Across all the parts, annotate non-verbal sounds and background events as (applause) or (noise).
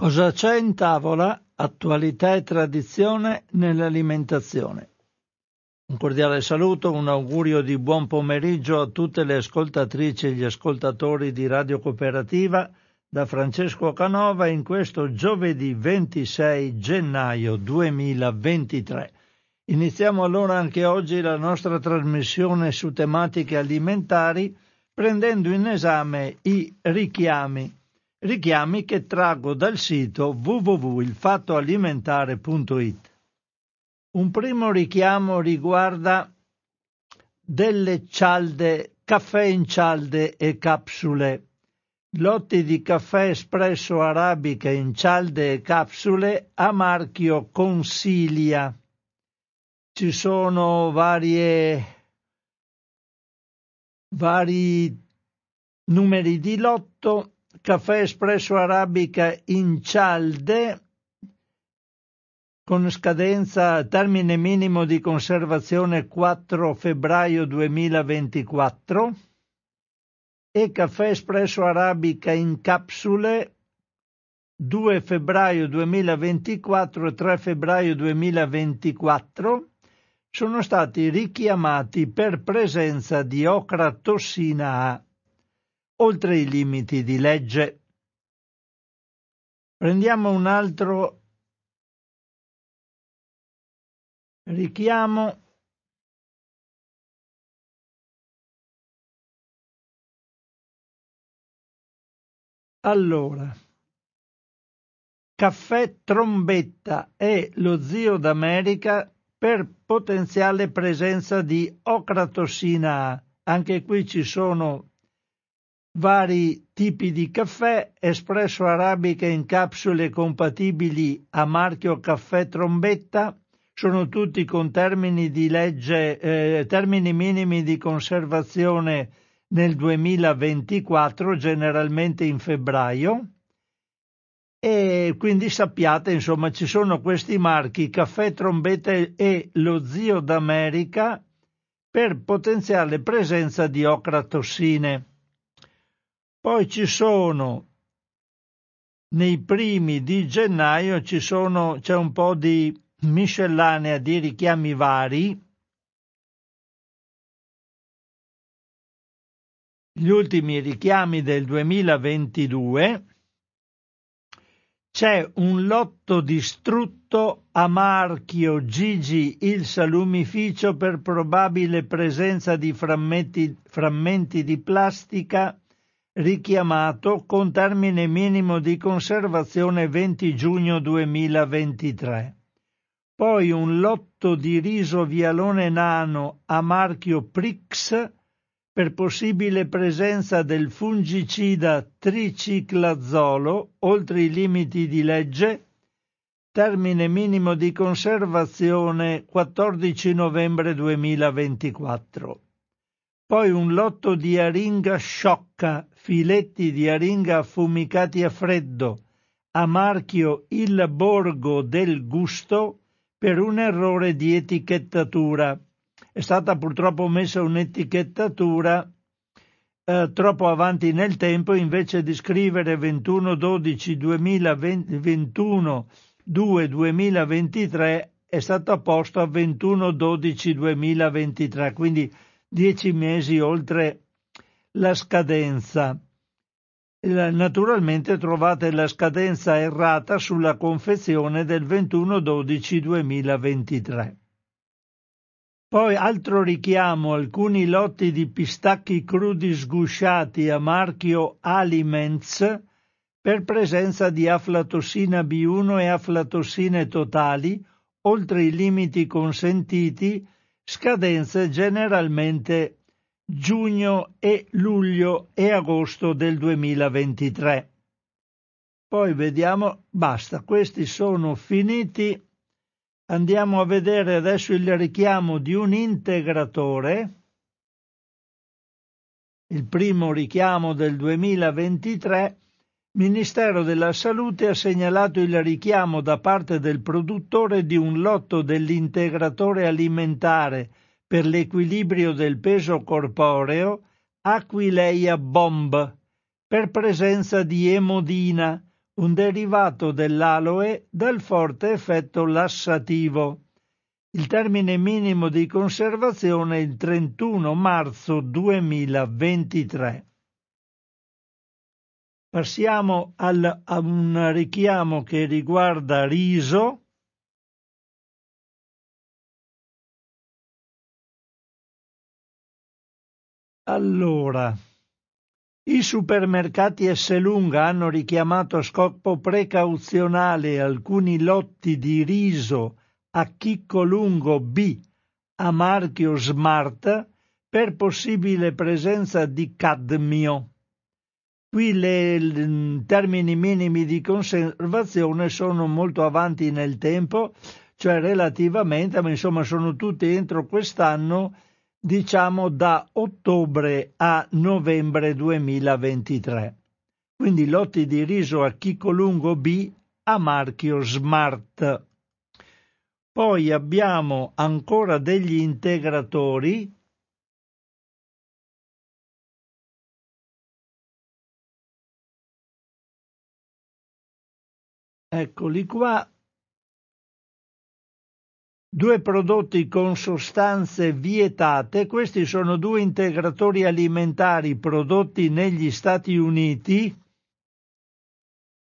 Cosa c'è in tavola? Attualità e tradizione nell'alimentazione. Un cordiale saluto, un augurio di buon pomeriggio a tutte le ascoltatrici e gli ascoltatori di Radio Cooperativa da Francesco Canova in questo giovedì 26 gennaio 2023. Iniziamo allora anche oggi la nostra trasmissione su tematiche alimentari prendendo in esame i richiami richiami che traggo dal sito www.ilfattoalimentare.it. Un primo richiamo riguarda delle cialde, caffè in cialde e capsule. Lotti di caffè espresso arabica in cialde e capsule a marchio Consilia. Ci sono varie vari numeri di lotto caffè espresso arabica in cialde con scadenza termine minimo di conservazione 4 febbraio 2024 e caffè espresso arabica in capsule 2 febbraio 2024 e 3 febbraio 2024 sono stati richiamati per presenza di ocratossina A oltre i limiti di legge. Prendiamo un altro richiamo. Allora, caffè trombetta è lo zio d'America per potenziale presenza di ocratossina A. Anche qui ci sono vari tipi di caffè, espresso arabica in capsule compatibili a marchio caffè trombetta, sono tutti con termini di legge, eh, termini minimi di conservazione nel 2024, generalmente in febbraio. E quindi sappiate, insomma, ci sono questi marchi Caffè Trombetta e lo Zio d'America per potenziale presenza di ocratossine. Poi ci sono nei primi di gennaio ci sono, c'è un po' di miscellanea di richiami vari. Gli ultimi richiami del 2022. C'è un lotto distrutto a marchio Gigi il salumificio per probabile presenza di frammenti, frammenti di plastica richiamato con termine minimo di conservazione 20 giugno 2023. Poi un lotto di riso vialone nano a marchio Prix per possibile presenza del fungicida triciclazolo oltre i limiti di legge, termine minimo di conservazione 14 novembre 2024 poi un lotto di aringa sciocca, filetti di aringa affumicati a freddo, a marchio Il Borgo del Gusto per un errore di etichettatura. È stata purtroppo messa un'etichettatura eh, troppo avanti nel tempo, invece di scrivere 21-12-2021 2-2023 è stato posto a 21-12-2023, quindi dieci mesi oltre la scadenza. Naturalmente trovate la scadenza errata sulla confezione del 21-12-2023. Poi altro richiamo, alcuni lotti di pistacchi crudi sgusciati a marchio Aliments per presenza di aflatossina B1 e aflatossine totali, oltre i limiti consentiti scadenze generalmente giugno e luglio e agosto del 2023. Poi vediamo, basta, questi sono finiti. Andiamo a vedere adesso il richiamo di un integratore. Il primo richiamo del 2023 Ministero della Salute ha segnalato il richiamo da parte del produttore di un lotto dell'integratore alimentare per l'equilibrio del peso corporeo Aquileia Bomb per presenza di emodina, un derivato dell'aloe dal forte effetto lassativo. Il termine minimo di conservazione è il 31 marzo 2023. Passiamo al, a un richiamo che riguarda riso. Allora, i supermercati Esselunga hanno richiamato a scopo precauzionale alcuni lotti di riso a chicco lungo B a marchio Smart per possibile presenza di cadmio. Qui i termini minimi di conservazione sono molto avanti nel tempo, cioè relativamente, ma insomma sono tutti entro quest'anno diciamo da ottobre a novembre 2023. Quindi lotti di riso a chicco lungo B a marchio Smart. Poi abbiamo ancora degli integratori Eccoli qua due prodotti con sostanze vietate, questi sono due integratori alimentari prodotti negli Stati Uniti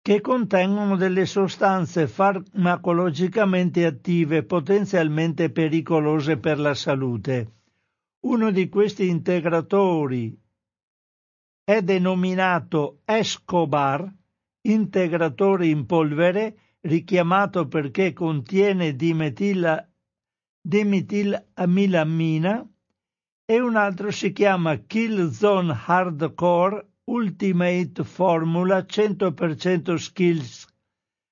che contengono delle sostanze farmacologicamente attive potenzialmente pericolose per la salute. Uno di questi integratori è denominato Escobar, integratore in polvere, richiamato perché contiene dimetila dimetilamina e un altro si chiama Killzone Hardcore Ultimate Formula 100% Skills.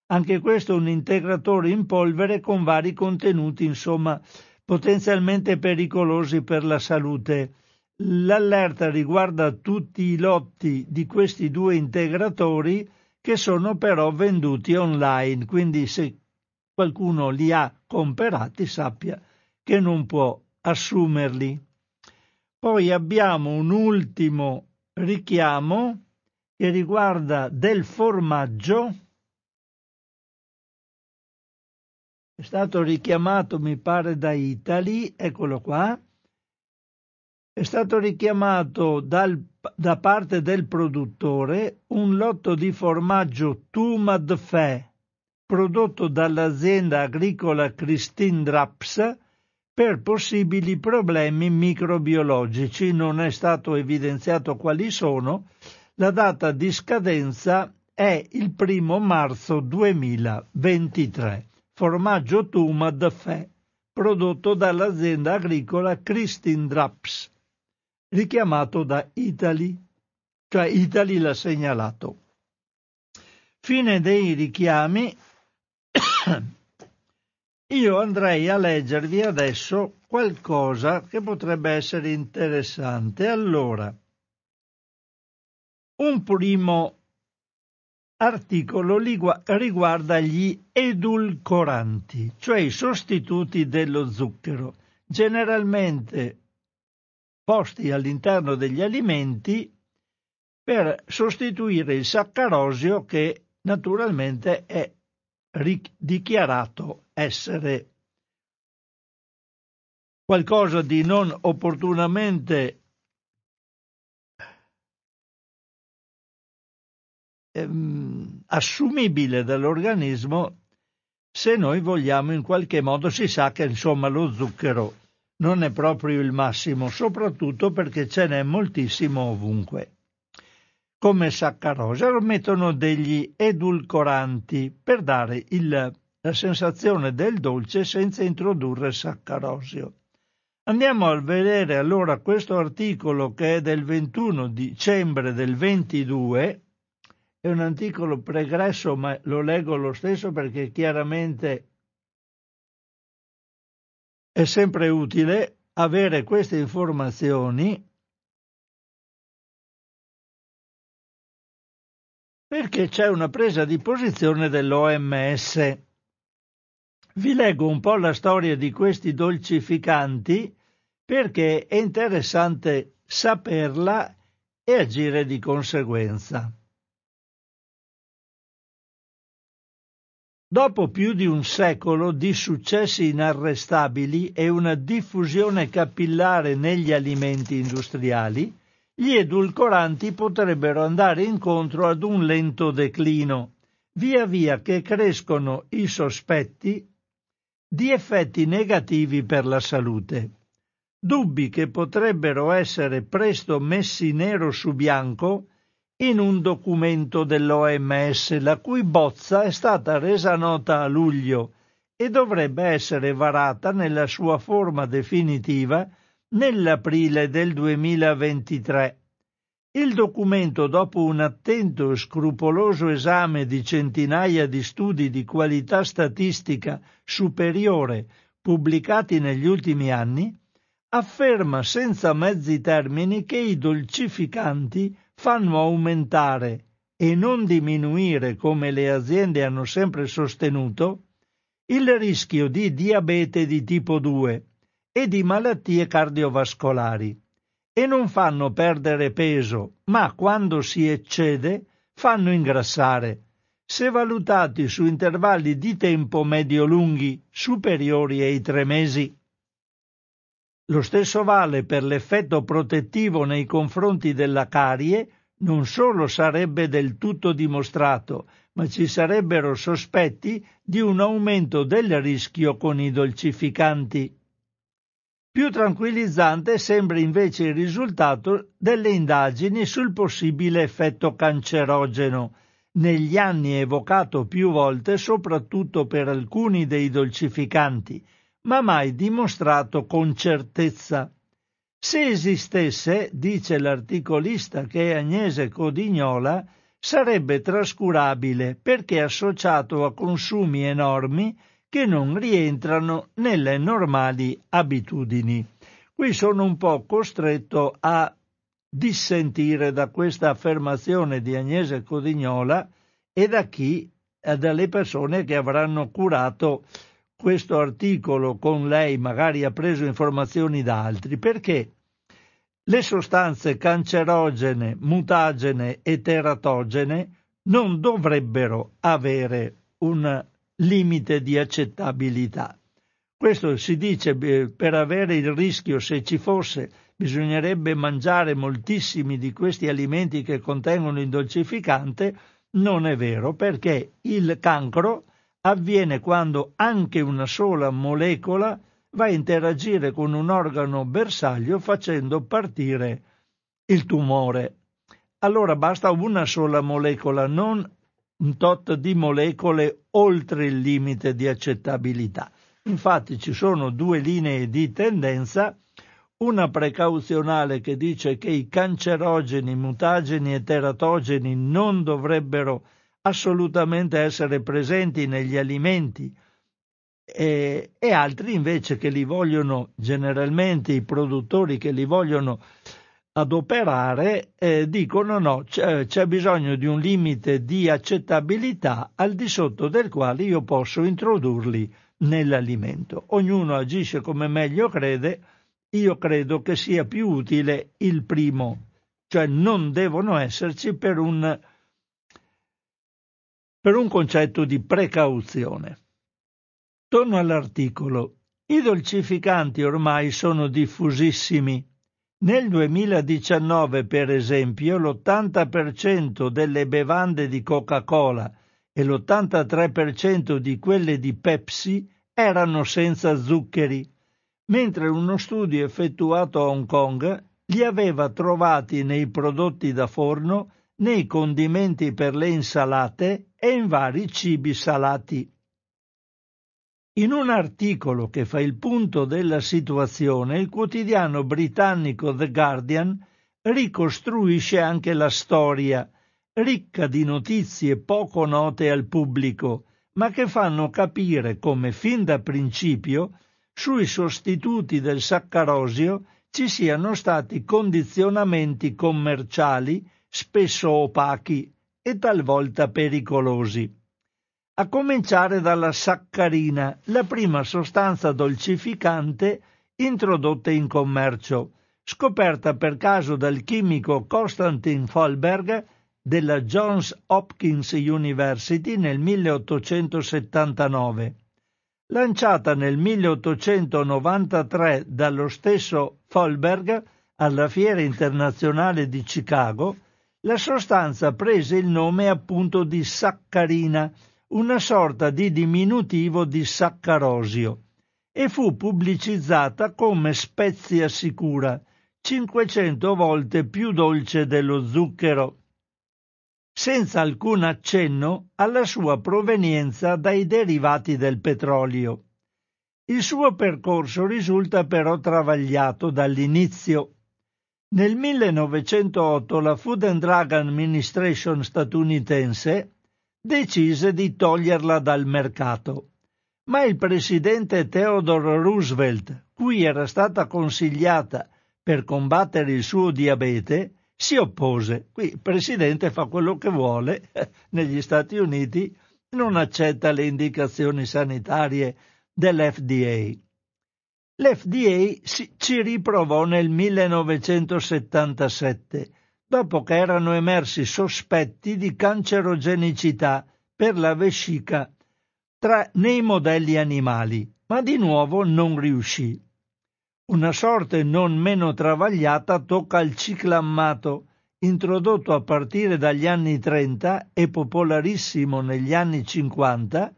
Anche questo è un integratore in polvere con vari contenuti, insomma, potenzialmente pericolosi per la salute. L'allerta riguarda tutti i lotti di questi due integratori che sono però venduti online, quindi se qualcuno li ha comprati sappia che non può assumerli. Poi abbiamo un ultimo richiamo che riguarda del formaggio. È stato richiamato, mi pare, da Italy, eccolo qua. È stato richiamato dal, da parte del produttore un lotto di formaggio Tumad Fe prodotto dall'azienda agricola Christine Draps per possibili problemi microbiologici. Non è stato evidenziato quali sono. La data di scadenza è il primo marzo 2023. Formaggio Tuma de Fe, prodotto dall'azienda agricola Christine Draps, richiamato da Italy, cioè Italy l'ha segnalato. Fine dei richiami (coughs) io andrei a leggervi adesso qualcosa che potrebbe essere interessante. Allora, un primo articolo riguarda gli edulcoranti, cioè i sostituti dello zucchero, generalmente posti all'interno degli alimenti per sostituire il saccarosio che naturalmente è dichiarato essere qualcosa di non opportunamente ehm, assumibile dall'organismo se noi vogliamo in qualche modo si sa che insomma lo zucchero non è proprio il massimo, soprattutto perché ce n'è moltissimo ovunque come saccarosa, mettono degli edulcoranti per dare il, la sensazione del dolce senza introdurre saccarosio. Andiamo a vedere allora questo articolo che è del 21 dicembre del 22, è un articolo pregresso ma lo leggo lo stesso perché chiaramente è sempre utile avere queste informazioni perché c'è una presa di posizione dell'OMS. Vi leggo un po' la storia di questi dolcificanti perché è interessante saperla e agire di conseguenza. Dopo più di un secolo di successi inarrestabili e una diffusione capillare negli alimenti industriali, gli edulcoranti potrebbero andare incontro ad un lento declino, via via che crescono i sospetti di effetti negativi per la salute. Dubbi che potrebbero essere presto messi nero su bianco in un documento dell'OMS, la cui bozza è stata resa nota a luglio e dovrebbe essere varata nella sua forma definitiva nell'aprile del 2023. Il documento, dopo un attento e scrupoloso esame di centinaia di studi di qualità statistica superiore pubblicati negli ultimi anni, afferma senza mezzi termini che i dolcificanti fanno aumentare e non diminuire, come le aziende hanno sempre sostenuto, il rischio di diabete di tipo 2 e di malattie cardiovascolari e non fanno perdere peso, ma quando si eccede fanno ingrassare, se valutati su intervalli di tempo medio-lunghi superiori ai tre mesi. Lo stesso vale per l'effetto protettivo nei confronti della carie, non solo sarebbe del tutto dimostrato, ma ci sarebbero sospetti di un aumento del rischio con i dolcificanti. Più tranquillizzante sembra invece il risultato delle indagini sul possibile effetto cancerogeno, negli anni evocato più volte soprattutto per alcuni dei dolcificanti, ma mai dimostrato con certezza. Se esistesse, dice l'articolista che è Agnese Codignola, sarebbe trascurabile perché associato a consumi enormi che non rientrano nelle normali abitudini. Qui sono un po' costretto a dissentire da questa affermazione di Agnese Codignola e da chi, dalle persone che avranno curato questo articolo con lei magari ha preso informazioni da altri, perché le sostanze cancerogene, mutagene e teratogene non dovrebbero avere un limite di accettabilità. Questo si dice per avere il rischio, se ci fosse, bisognerebbe mangiare moltissimi di questi alimenti che contengono il dolcificante, non è vero, perché il cancro avviene quando anche una sola molecola va a interagire con un organo bersaglio facendo partire il tumore. Allora basta una sola molecola, non un tot di molecole oltre il limite di accettabilità. Infatti ci sono due linee di tendenza, una precauzionale che dice che i cancerogeni, mutageni e teratogeni non dovrebbero assolutamente essere presenti negli alimenti e, e, altri invece che li vogliono generalmente i produttori che li vogliono adoperare eh, dicono no, c'è, c'è bisogno di un limite di accettabilità al di sotto del quale io posso introdurli nell'alimento. Ognuno agisce come meglio crede, io credo che sia più utile il primo, cioè non devono esserci per un per un concetto di precauzione. Torno all'articolo. I dolcificanti ormai sono diffusissimi. Nel 2019, per esempio, l'80% delle bevande di Coca-Cola e l'83% di quelle di Pepsi erano senza zuccheri, mentre uno studio effettuato a Hong Kong li aveva trovati nei prodotti da forno nei condimenti per le insalate e in vari cibi salati. In un articolo che fa il punto della situazione, il quotidiano britannico The Guardian ricostruisce anche la storia, ricca di notizie poco note al pubblico, ma che fanno capire come fin da principio sui sostituti del saccarosio ci siano stati condizionamenti commerciali spesso opachi e talvolta pericolosi. A cominciare dalla saccarina, la prima sostanza dolcificante introdotta in commercio, scoperta per caso dal chimico Konstantin Folberg della Johns Hopkins University nel 1879. Lanciata nel 1893 dallo stesso Folberg alla Fiera internazionale di Chicago, la sostanza prese il nome appunto di saccarina, una sorta di diminutivo di saccarosio, e fu pubblicizzata come spezia sicura, 500 volte più dolce dello zucchero, senza alcun accenno alla sua provenienza dai derivati del petrolio. Il suo percorso risulta però travagliato dall'inizio. Nel 1908 la Food and Drug Administration statunitense decise di toglierla dal mercato, ma il presidente Theodore Roosevelt, cui era stata consigliata per combattere il suo diabete, si oppose. Qui il presidente fa quello che vuole, (laughs) negli Stati Uniti non accetta le indicazioni sanitarie dell'FDA. L'FDA ci riprovò nel 1977, dopo che erano emersi sospetti di cancerogenicità per la vescica tra, nei modelli animali, ma di nuovo non riuscì. Una sorte non meno travagliata tocca al ciclammato, introdotto a partire dagli anni 30 e popolarissimo negli anni 50,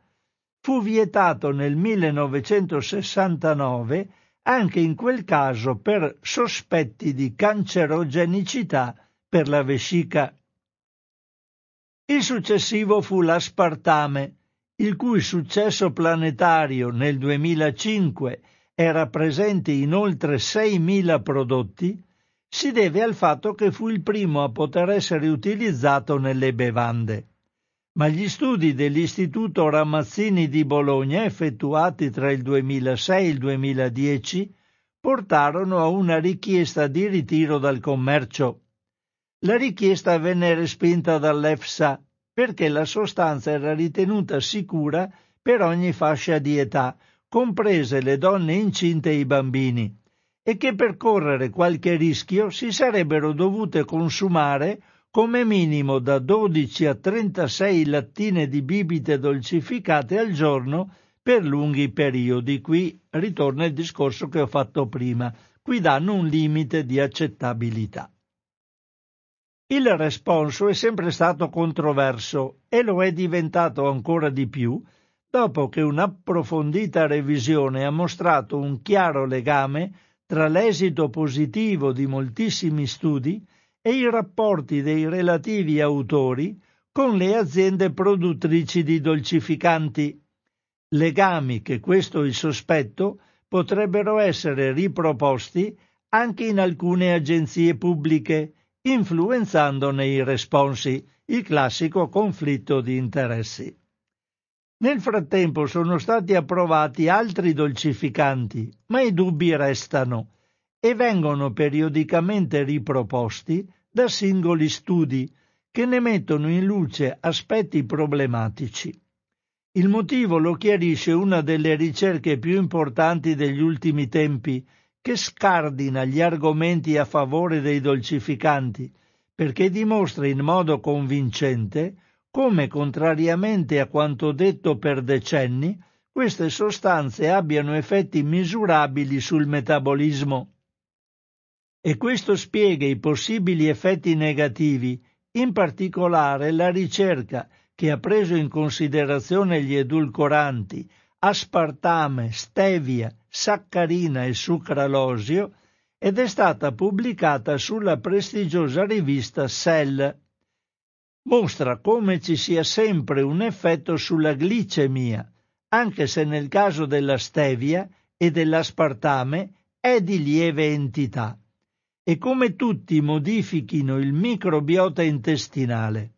fu vietato nel 1969 anche in quel caso per sospetti di cancerogenicità per la vescica. Il successivo fu l'aspartame, il cui successo planetario nel 2005 era presente in oltre 6.000 prodotti, si deve al fatto che fu il primo a poter essere utilizzato nelle bevande ma gli studi dell'Istituto Ramazzini di Bologna effettuati tra il 2006 e il 2010 portarono a una richiesta di ritiro dal commercio. La richiesta venne respinta dall'EFSA perché la sostanza era ritenuta sicura per ogni fascia di età, comprese le donne incinte e i bambini, e che per correre qualche rischio si sarebbero dovute consumare come minimo da 12 a 36 lattine di bibite dolcificate al giorno per lunghi periodi. Qui ritorna il discorso che ho fatto prima. Qui danno un limite di accettabilità. Il responso è sempre stato controverso e lo è diventato ancora di più dopo che un'approfondita revisione ha mostrato un chiaro legame tra l'esito positivo di moltissimi studi e i rapporti dei relativi autori con le aziende produttrici di dolcificanti, legami che questo il sospetto potrebbero essere riproposti anche in alcune agenzie pubbliche, influenzandone i responsi, il classico conflitto di interessi. Nel frattempo sono stati approvati altri dolcificanti, ma i dubbi restano e vengono periodicamente riproposti da singoli studi che ne mettono in luce aspetti problematici. Il motivo lo chiarisce una delle ricerche più importanti degli ultimi tempi, che scardina gli argomenti a favore dei dolcificanti, perché dimostra in modo convincente come, contrariamente a quanto detto per decenni, queste sostanze abbiano effetti misurabili sul metabolismo e questo spiega i possibili effetti negativi, in particolare la ricerca che ha preso in considerazione gli edulcoranti aspartame, stevia, saccarina e sucralosio ed è stata pubblicata sulla prestigiosa rivista Cell. Mostra come ci sia sempre un effetto sulla glicemia, anche se nel caso della stevia e dell'aspartame è di lieve entità e come tutti modifichino il microbiota intestinale.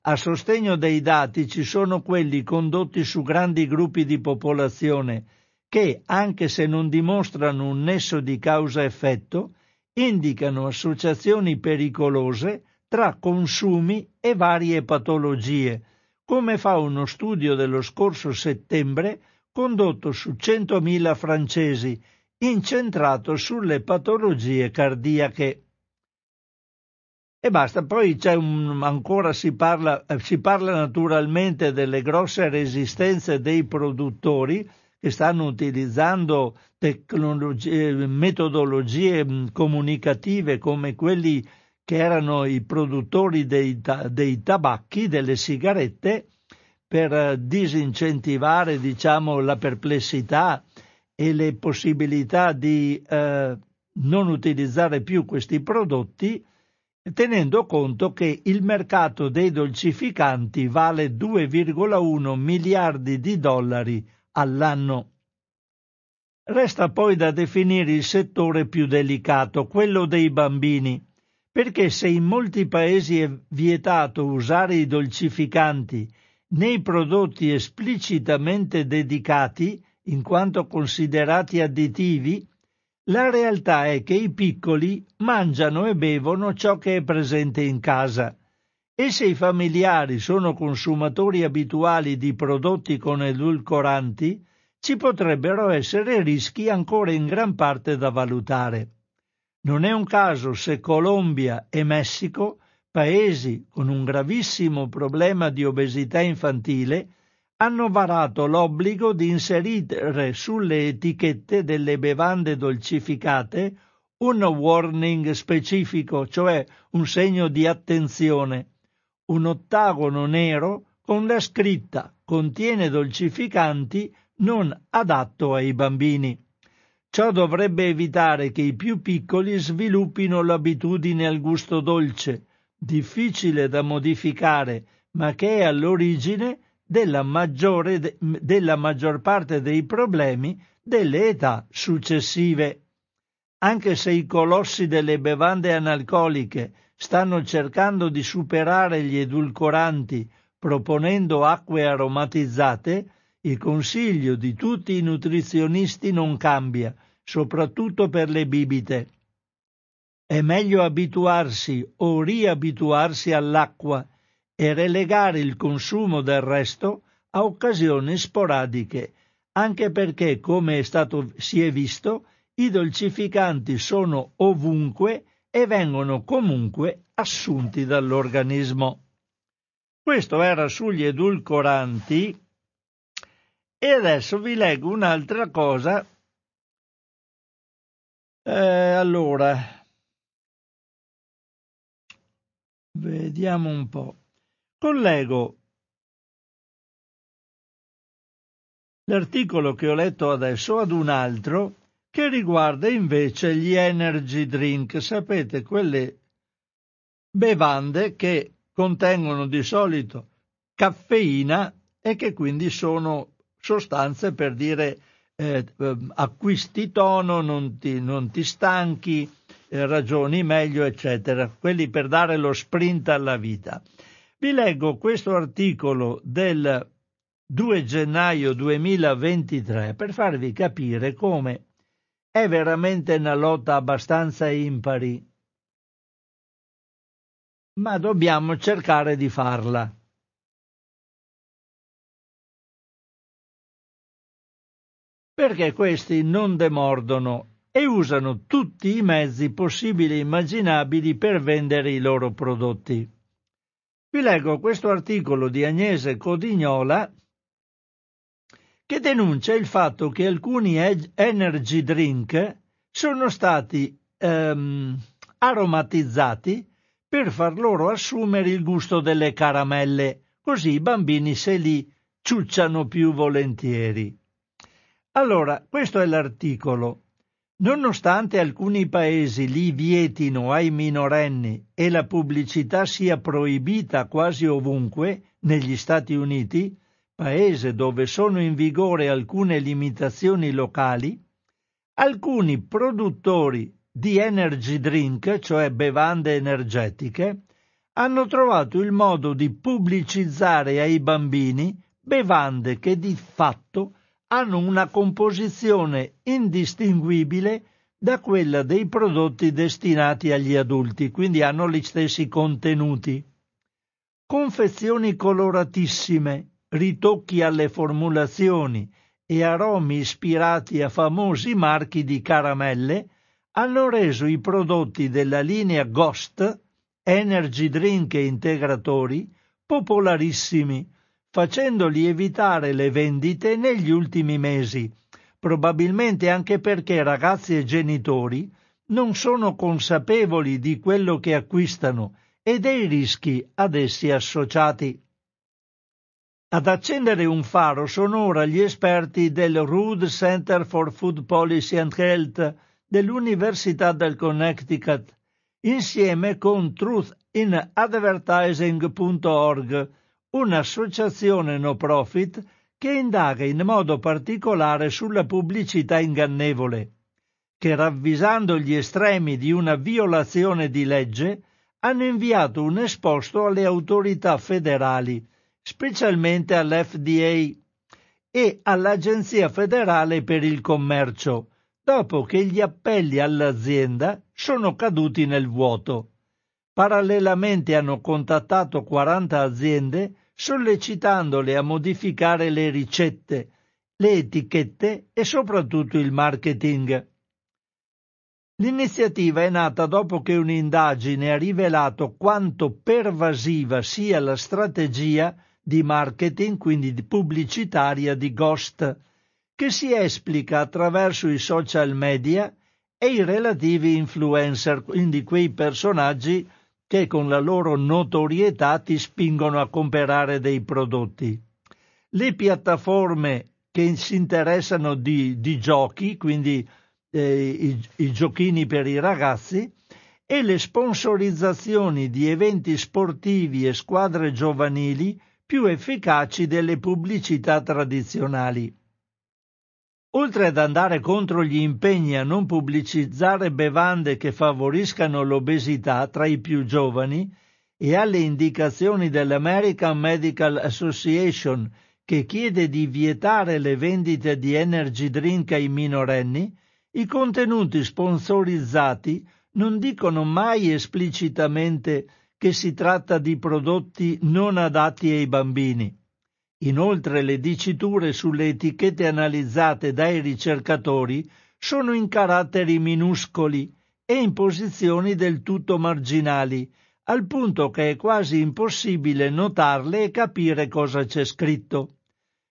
A sostegno dei dati ci sono quelli condotti su grandi gruppi di popolazione che, anche se non dimostrano un nesso di causa-effetto, indicano associazioni pericolose tra consumi e varie patologie, come fa uno studio dello scorso settembre condotto su 100.000 francesi incentrato sulle patologie cardiache. e basta. Poi un, ancora si parla, eh, si parla naturalmente delle grosse resistenze dei produttori che stanno utilizzando metodologie mm, comunicative come quelli che erano i produttori dei, dei tabacchi, delle sigarette, per eh, disincentivare diciamo, la perplessità e le possibilità di eh, non utilizzare più questi prodotti, tenendo conto che il mercato dei dolcificanti vale 2,1 miliardi di dollari all'anno. Resta poi da definire il settore più delicato, quello dei bambini, perché se in molti paesi è vietato usare i dolcificanti nei prodotti esplicitamente dedicati, in quanto considerati additivi, la realtà è che i piccoli mangiano e bevono ciò che è presente in casa e se i familiari sono consumatori abituali di prodotti con edulcoranti, ci potrebbero essere rischi ancora in gran parte da valutare. Non è un caso se Colombia e Messico, paesi con un gravissimo problema di obesità infantile, hanno varato l'obbligo di inserire sulle etichette delle bevande dolcificate un warning specifico, cioè un segno di attenzione, un ottagono nero con la scritta contiene dolcificanti non adatto ai bambini. Ciò dovrebbe evitare che i più piccoli sviluppino l'abitudine al gusto dolce, difficile da modificare, ma che è all'origine della, maggiore, della maggior parte dei problemi delle età successive. Anche se i colossi delle bevande analcoliche stanno cercando di superare gli edulcoranti proponendo acque aromatizzate, il consiglio di tutti i nutrizionisti non cambia, soprattutto per le bibite. È meglio abituarsi o riabituarsi all'acqua e relegare il consumo del resto a occasioni sporadiche, anche perché, come è stato, si è visto, i dolcificanti sono ovunque e vengono comunque assunti dall'organismo. Questo era sugli edulcoranti e adesso vi leggo un'altra cosa. Eh, allora, vediamo un po'. Collego l'articolo che ho letto adesso ad un altro che riguarda invece gli energy drink, sapete, quelle bevande che contengono di solito caffeina e che quindi sono sostanze per dire eh, acquisti tono, non ti, non ti stanchi, eh, ragioni meglio, eccetera, quelli per dare lo sprint alla vita. Vi leggo questo articolo del 2 gennaio 2023 per farvi capire come è veramente una lotta abbastanza impari, ma dobbiamo cercare di farla. Perché questi non demordono e usano tutti i mezzi possibili e immaginabili per vendere i loro prodotti. Vi leggo questo articolo di Agnese Codignola che denuncia il fatto che alcuni energy drink sono stati ehm, aromatizzati per far loro assumere il gusto delle caramelle, così i bambini se li ciucciano più volentieri. Allora, questo è l'articolo. Nonostante alcuni paesi li vietino ai minorenni e la pubblicità sia proibita quasi ovunque, negli Stati Uniti, paese dove sono in vigore alcune limitazioni locali, alcuni produttori di energy drink, cioè bevande energetiche, hanno trovato il modo di pubblicizzare ai bambini bevande che di fatto hanno una composizione indistinguibile da quella dei prodotti destinati agli adulti, quindi hanno gli stessi contenuti. Confezioni coloratissime, ritocchi alle formulazioni e aromi ispirati a famosi marchi di caramelle hanno reso i prodotti della linea Ghost energy drink e integratori popolarissimi, facendo lievitare le vendite negli ultimi mesi, probabilmente anche perché ragazzi e genitori non sono consapevoli di quello che acquistano e dei rischi ad essi associati. Ad accendere un faro sono ora gli esperti del Rood Center for Food Policy and Health dell'Università del Connecticut, insieme con truthinadvertising.org, un'associazione no profit che indaga in modo particolare sulla pubblicità ingannevole, che ravvisando gli estremi di una violazione di legge hanno inviato un esposto alle autorità federali specialmente all'FDA e all'Agenzia federale per il commercio, dopo che gli appelli all'azienda sono caduti nel vuoto. Parallelamente hanno contattato 40 aziende sollecitandole a modificare le ricette, le etichette e soprattutto il marketing. L'iniziativa è nata dopo che un'indagine ha rivelato quanto pervasiva sia la strategia di marketing, quindi di pubblicitaria di Ghost, che si esplica attraverso i social media e i relativi influencer, quindi quei personaggi che con la loro notorietà ti spingono a comprare dei prodotti. Le piattaforme che si interessano di, di giochi, quindi eh, i, i giochini per i ragazzi, e le sponsorizzazioni di eventi sportivi e squadre giovanili più efficaci delle pubblicità tradizionali. Oltre ad andare contro gli impegni a non pubblicizzare bevande che favoriscano l'obesità tra i più giovani e alle indicazioni dell'American Medical Association che chiede di vietare le vendite di energy drink ai minorenni, i contenuti sponsorizzati non dicono mai esplicitamente che si tratta di prodotti non adatti ai bambini. Inoltre le diciture sulle etichette analizzate dai ricercatori sono in caratteri minuscoli e in posizioni del tutto marginali, al punto che è quasi impossibile notarle e capire cosa c'è scritto.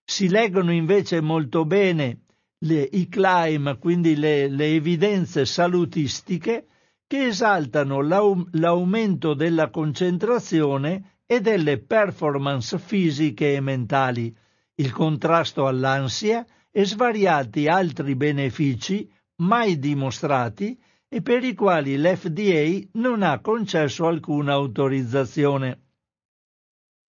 Si leggono invece molto bene le, i claim, quindi le, le evidenze salutistiche, che esaltano l'aum- l'aumento della concentrazione e delle performance fisiche e mentali, il contrasto all'ansia e svariati altri benefici mai dimostrati e per i quali l'FDA non ha concesso alcuna autorizzazione.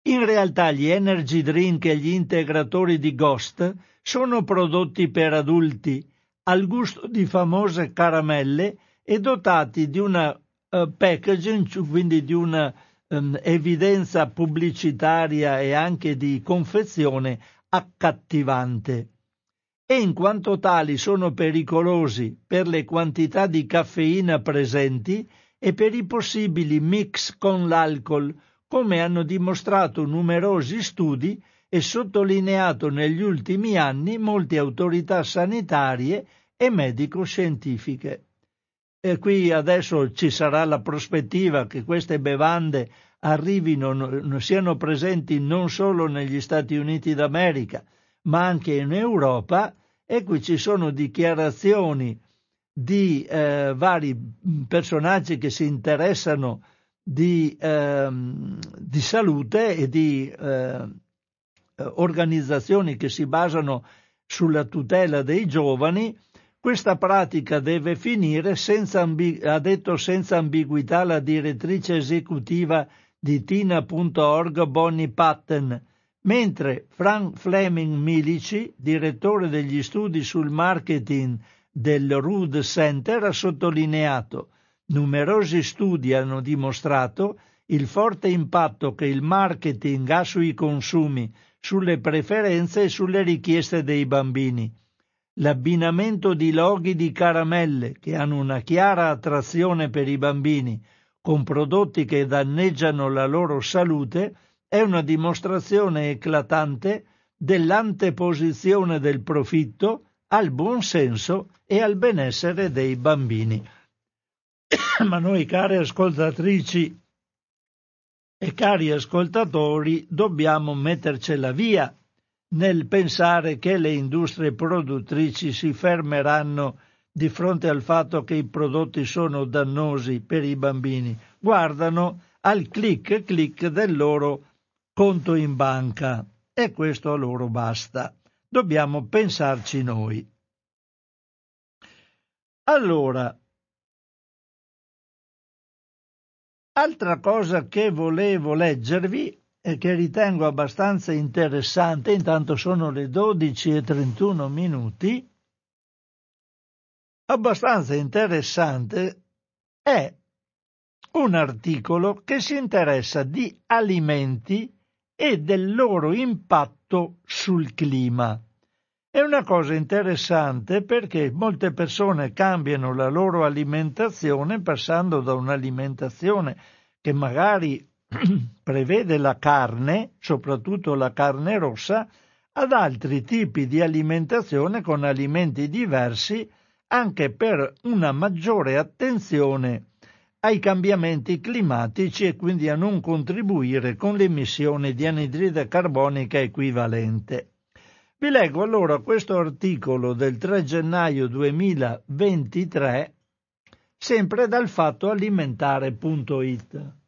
In realtà gli energy drink e gli integratori di Ghost sono prodotti per adulti, al gusto di famose caramelle e dotati di una uh, packaging, quindi di una um, evidenza pubblicitaria e anche di confezione accattivante. E in quanto tali sono pericolosi per le quantità di caffeina presenti e per i possibili mix con l'alcol, come hanno dimostrato numerosi studi e sottolineato negli ultimi anni molte autorità sanitarie e medico-scientifiche. E qui adesso ci sarà la prospettiva che queste bevande arrivino, siano presenti non solo negli Stati Uniti d'America, ma anche in Europa, e qui ci sono dichiarazioni di eh, vari personaggi che si interessano di, eh, di salute e di eh, organizzazioni che si basano sulla tutela dei giovani questa pratica deve finire, ambig- ha detto senza ambiguità la direttrice esecutiva di Tina.org Bonnie Patten, mentre Frank Fleming Milici, direttore degli studi sul marketing del Rood Center, ha sottolineato numerosi studi hanno dimostrato il forte impatto che il marketing ha sui consumi, sulle preferenze e sulle richieste dei bambini L'abbinamento di loghi di caramelle che hanno una chiara attrazione per i bambini con prodotti che danneggiano la loro salute è una dimostrazione eclatante dell'anteposizione del profitto al buon senso e al benessere dei bambini. (coughs) Ma noi, care ascoltatrici E cari ascoltatori, dobbiamo mettercela via nel pensare che le industrie produttrici si fermeranno di fronte al fatto che i prodotti sono dannosi per i bambini. Guardano al clic clic del loro conto in banca e questo a loro basta. Dobbiamo pensarci noi. Allora, altra cosa che volevo leggervi che ritengo abbastanza interessante, intanto sono le 12 e 31 minuti, abbastanza interessante è un articolo che si interessa di alimenti e del loro impatto sul clima. È una cosa interessante perché molte persone cambiano la loro alimentazione passando da un'alimentazione che magari (clears throat) prevede la carne, soprattutto la carne rossa, ad altri tipi di alimentazione con alimenti diversi anche per una maggiore attenzione ai cambiamenti climatici e quindi a non contribuire con l'emissione di anidride carbonica equivalente. Vi leggo allora questo articolo del 3 gennaio 2023, sempre dal fattoalimentare.it.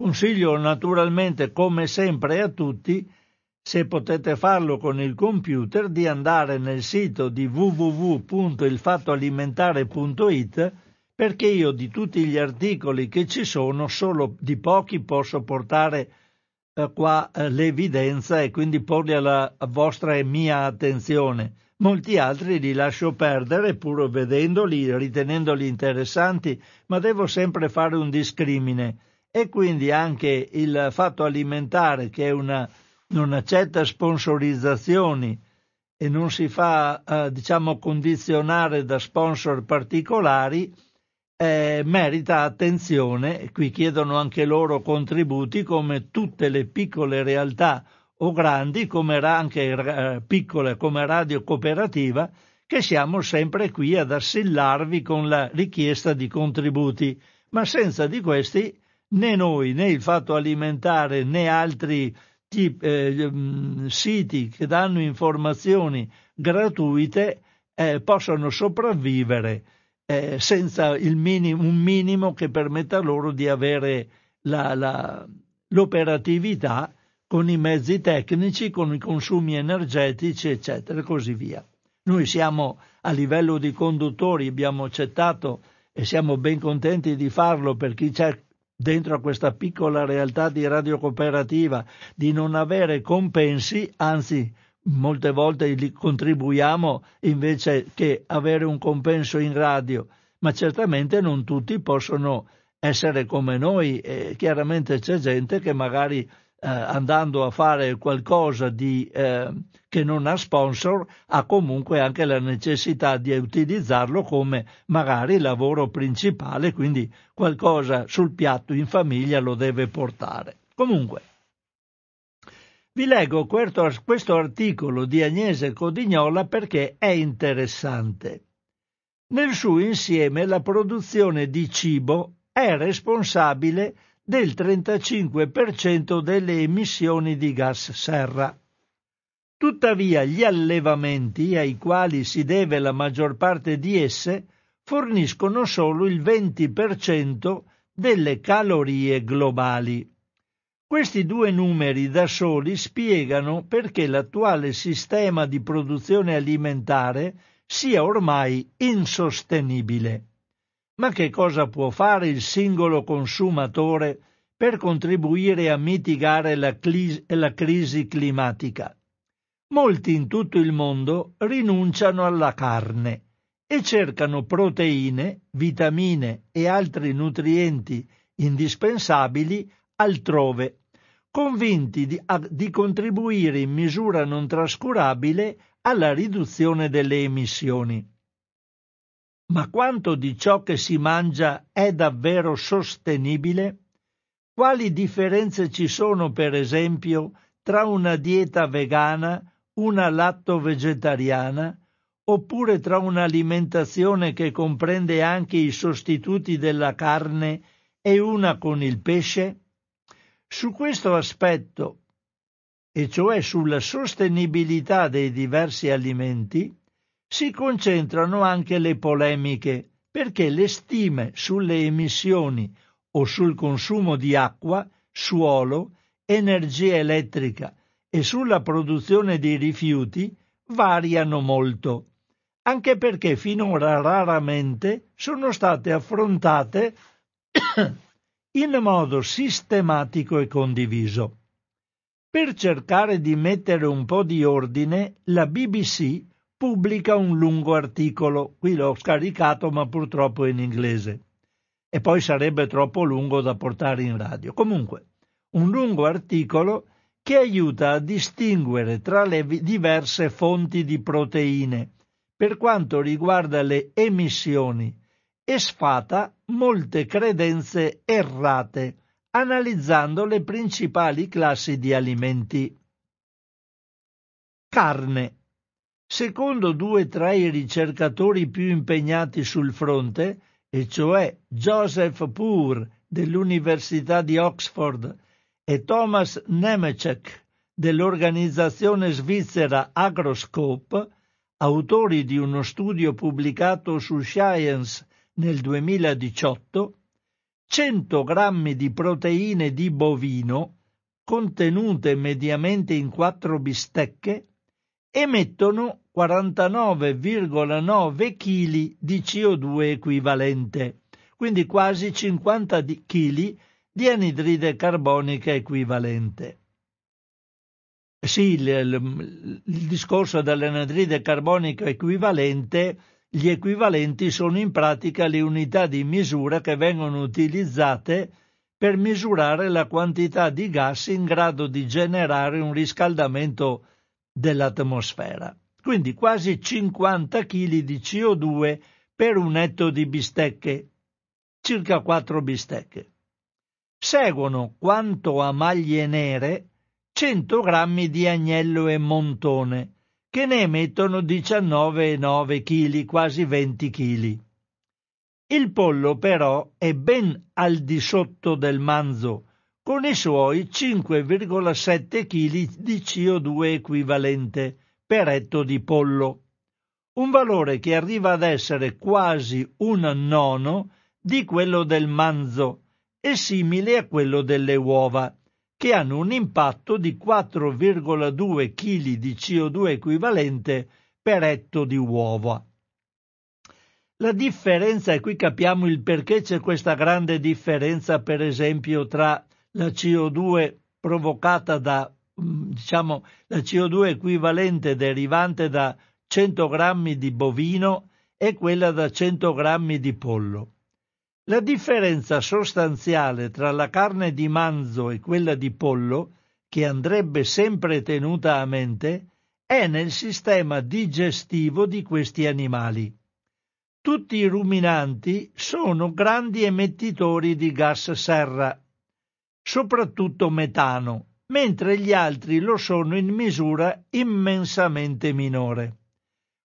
Consiglio naturalmente, come sempre a tutti, se potete farlo con il computer, di andare nel sito di www.ilfattoalimentare.it perché io di tutti gli articoli che ci sono, solo di pochi posso portare eh, qua eh, l'evidenza e quindi porli alla vostra e mia attenzione. Molti altri li lascio perdere pur vedendoli, ritenendoli interessanti, ma devo sempre fare un discrimine e quindi anche il fatto alimentare che una, non accetta sponsorizzazioni e non si fa eh, diciamo condizionare da sponsor particolari eh, merita attenzione. Qui chiedono anche loro contributi come tutte le piccole realtà o grandi come anche eh, piccole come radio cooperativa che siamo sempre qui ad assillarvi con la richiesta di contributi. Ma senza di questi né noi né il fatto alimentare né altri tip, eh, mm, siti che danno informazioni gratuite eh, possono sopravvivere eh, senza minimo, un minimo che permetta loro di avere la, la, l'operatività con i mezzi tecnici, con i consumi energetici, eccetera, e così via. Noi siamo a livello di conduttori, abbiamo accettato e siamo ben contenti di farlo per chi c'è dentro a questa piccola realtà di radio cooperativa di non avere compensi, anzi molte volte li contribuiamo invece che avere un compenso in radio, ma certamente non tutti possono essere come noi e chiaramente c'è gente che magari eh, andando a fare qualcosa di, eh, che non ha sponsor ha comunque anche la necessità di utilizzarlo come magari lavoro principale, quindi qualcosa sul piatto in famiglia lo deve portare. Comunque, vi leggo questo, questo articolo di Agnese Codignola perché è interessante. Nel suo insieme la produzione di cibo è responsabile del 35% delle emissioni di gas serra. Tuttavia gli allevamenti ai quali si deve la maggior parte di esse forniscono solo il 20% delle calorie globali. Questi due numeri da soli spiegano perché l'attuale sistema di produzione alimentare sia ormai insostenibile. Ma che cosa può fare il singolo consumatore per contribuire a mitigare la, cli- la crisi climatica? Molti in tutto il mondo rinunciano alla carne e cercano proteine, vitamine e altri nutrienti indispensabili altrove, convinti di, a, di contribuire in misura non trascurabile alla riduzione delle emissioni. Ma quanto di ciò che si mangia è davvero sostenibile? Quali differenze ci sono, per esempio, tra una dieta vegana, una latto-vegetariana oppure tra un'alimentazione che comprende anche i sostituti della carne e una con il pesce? Su questo aspetto, e cioè sulla sostenibilità dei diversi alimenti, si concentrano anche le polemiche, perché le stime sulle emissioni o sul consumo di acqua, suolo, energia elettrica e sulla produzione di rifiuti variano molto anche perché finora raramente sono state affrontate (coughs) in modo sistematico e condiviso. Per cercare di mettere un po' di ordine, la BBC pubblica un lungo articolo, qui l'ho scaricato ma purtroppo in inglese, e poi sarebbe troppo lungo da portare in radio. Comunque, un lungo articolo che aiuta a distinguere tra le diverse fonti di proteine per quanto riguarda le emissioni e sfata molte credenze errate, analizzando le principali classi di alimenti. Carne. Secondo due tra i ricercatori più impegnati sul fronte, e cioè Joseph Poor dell'Università di Oxford e Thomas Nemecek dell'organizzazione svizzera Agroscope, autori di uno studio pubblicato su Science nel 2018, 100 grammi di proteine di bovino contenute mediamente in quattro bistecche emettono 49,9 kg di CO2 equivalente, quindi quasi 50 kg di anidride carbonica equivalente. Sì, il, il, il discorso dell'anidride carbonica equivalente, gli equivalenti sono in pratica le unità di misura che vengono utilizzate per misurare la quantità di gas in grado di generare un riscaldamento dell'atmosfera. Quindi quasi 50 kg di CO2 per un etto di bistecche, circa 4 bistecche. Seguono quanto a maglie nere 100 grammi di agnello e montone, che ne emettono 19,9 kg, quasi 20 kg. Il pollo però è ben al di sotto del manzo, con i suoi 5,7 kg di CO2 equivalente per etto di pollo, un valore che arriva ad essere quasi un nono di quello del manzo e simile a quello delle uova, che hanno un impatto di 4,2 kg di CO2 equivalente per etto di uova. La differenza, e qui capiamo il perché c'è questa grande differenza, per esempio, tra la CO2 provocata da, mm, diciamo, la CO2 equivalente derivante da 100 grammi di bovino e quella da 100 grammi di pollo. La differenza sostanziale tra la carne di manzo e quella di pollo, che andrebbe sempre tenuta a mente, è nel sistema digestivo di questi animali. Tutti i ruminanti sono grandi emettitori di gas serra, soprattutto metano, mentre gli altri lo sono in misura immensamente minore.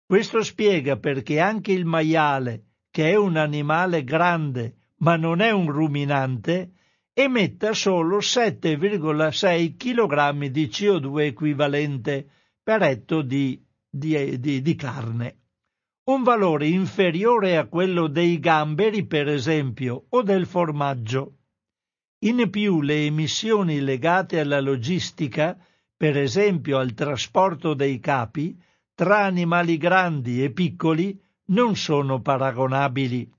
Questo spiega perché anche il maiale, che è un animale grande ma non è un ruminante, emetta solo 7,6 kg di CO2 equivalente per etto di, di, di, di carne, un valore inferiore a quello dei gamberi, per esempio, o del formaggio. In più le emissioni legate alla logistica, per esempio al trasporto dei capi, tra animali grandi e piccoli, non sono paragonabili.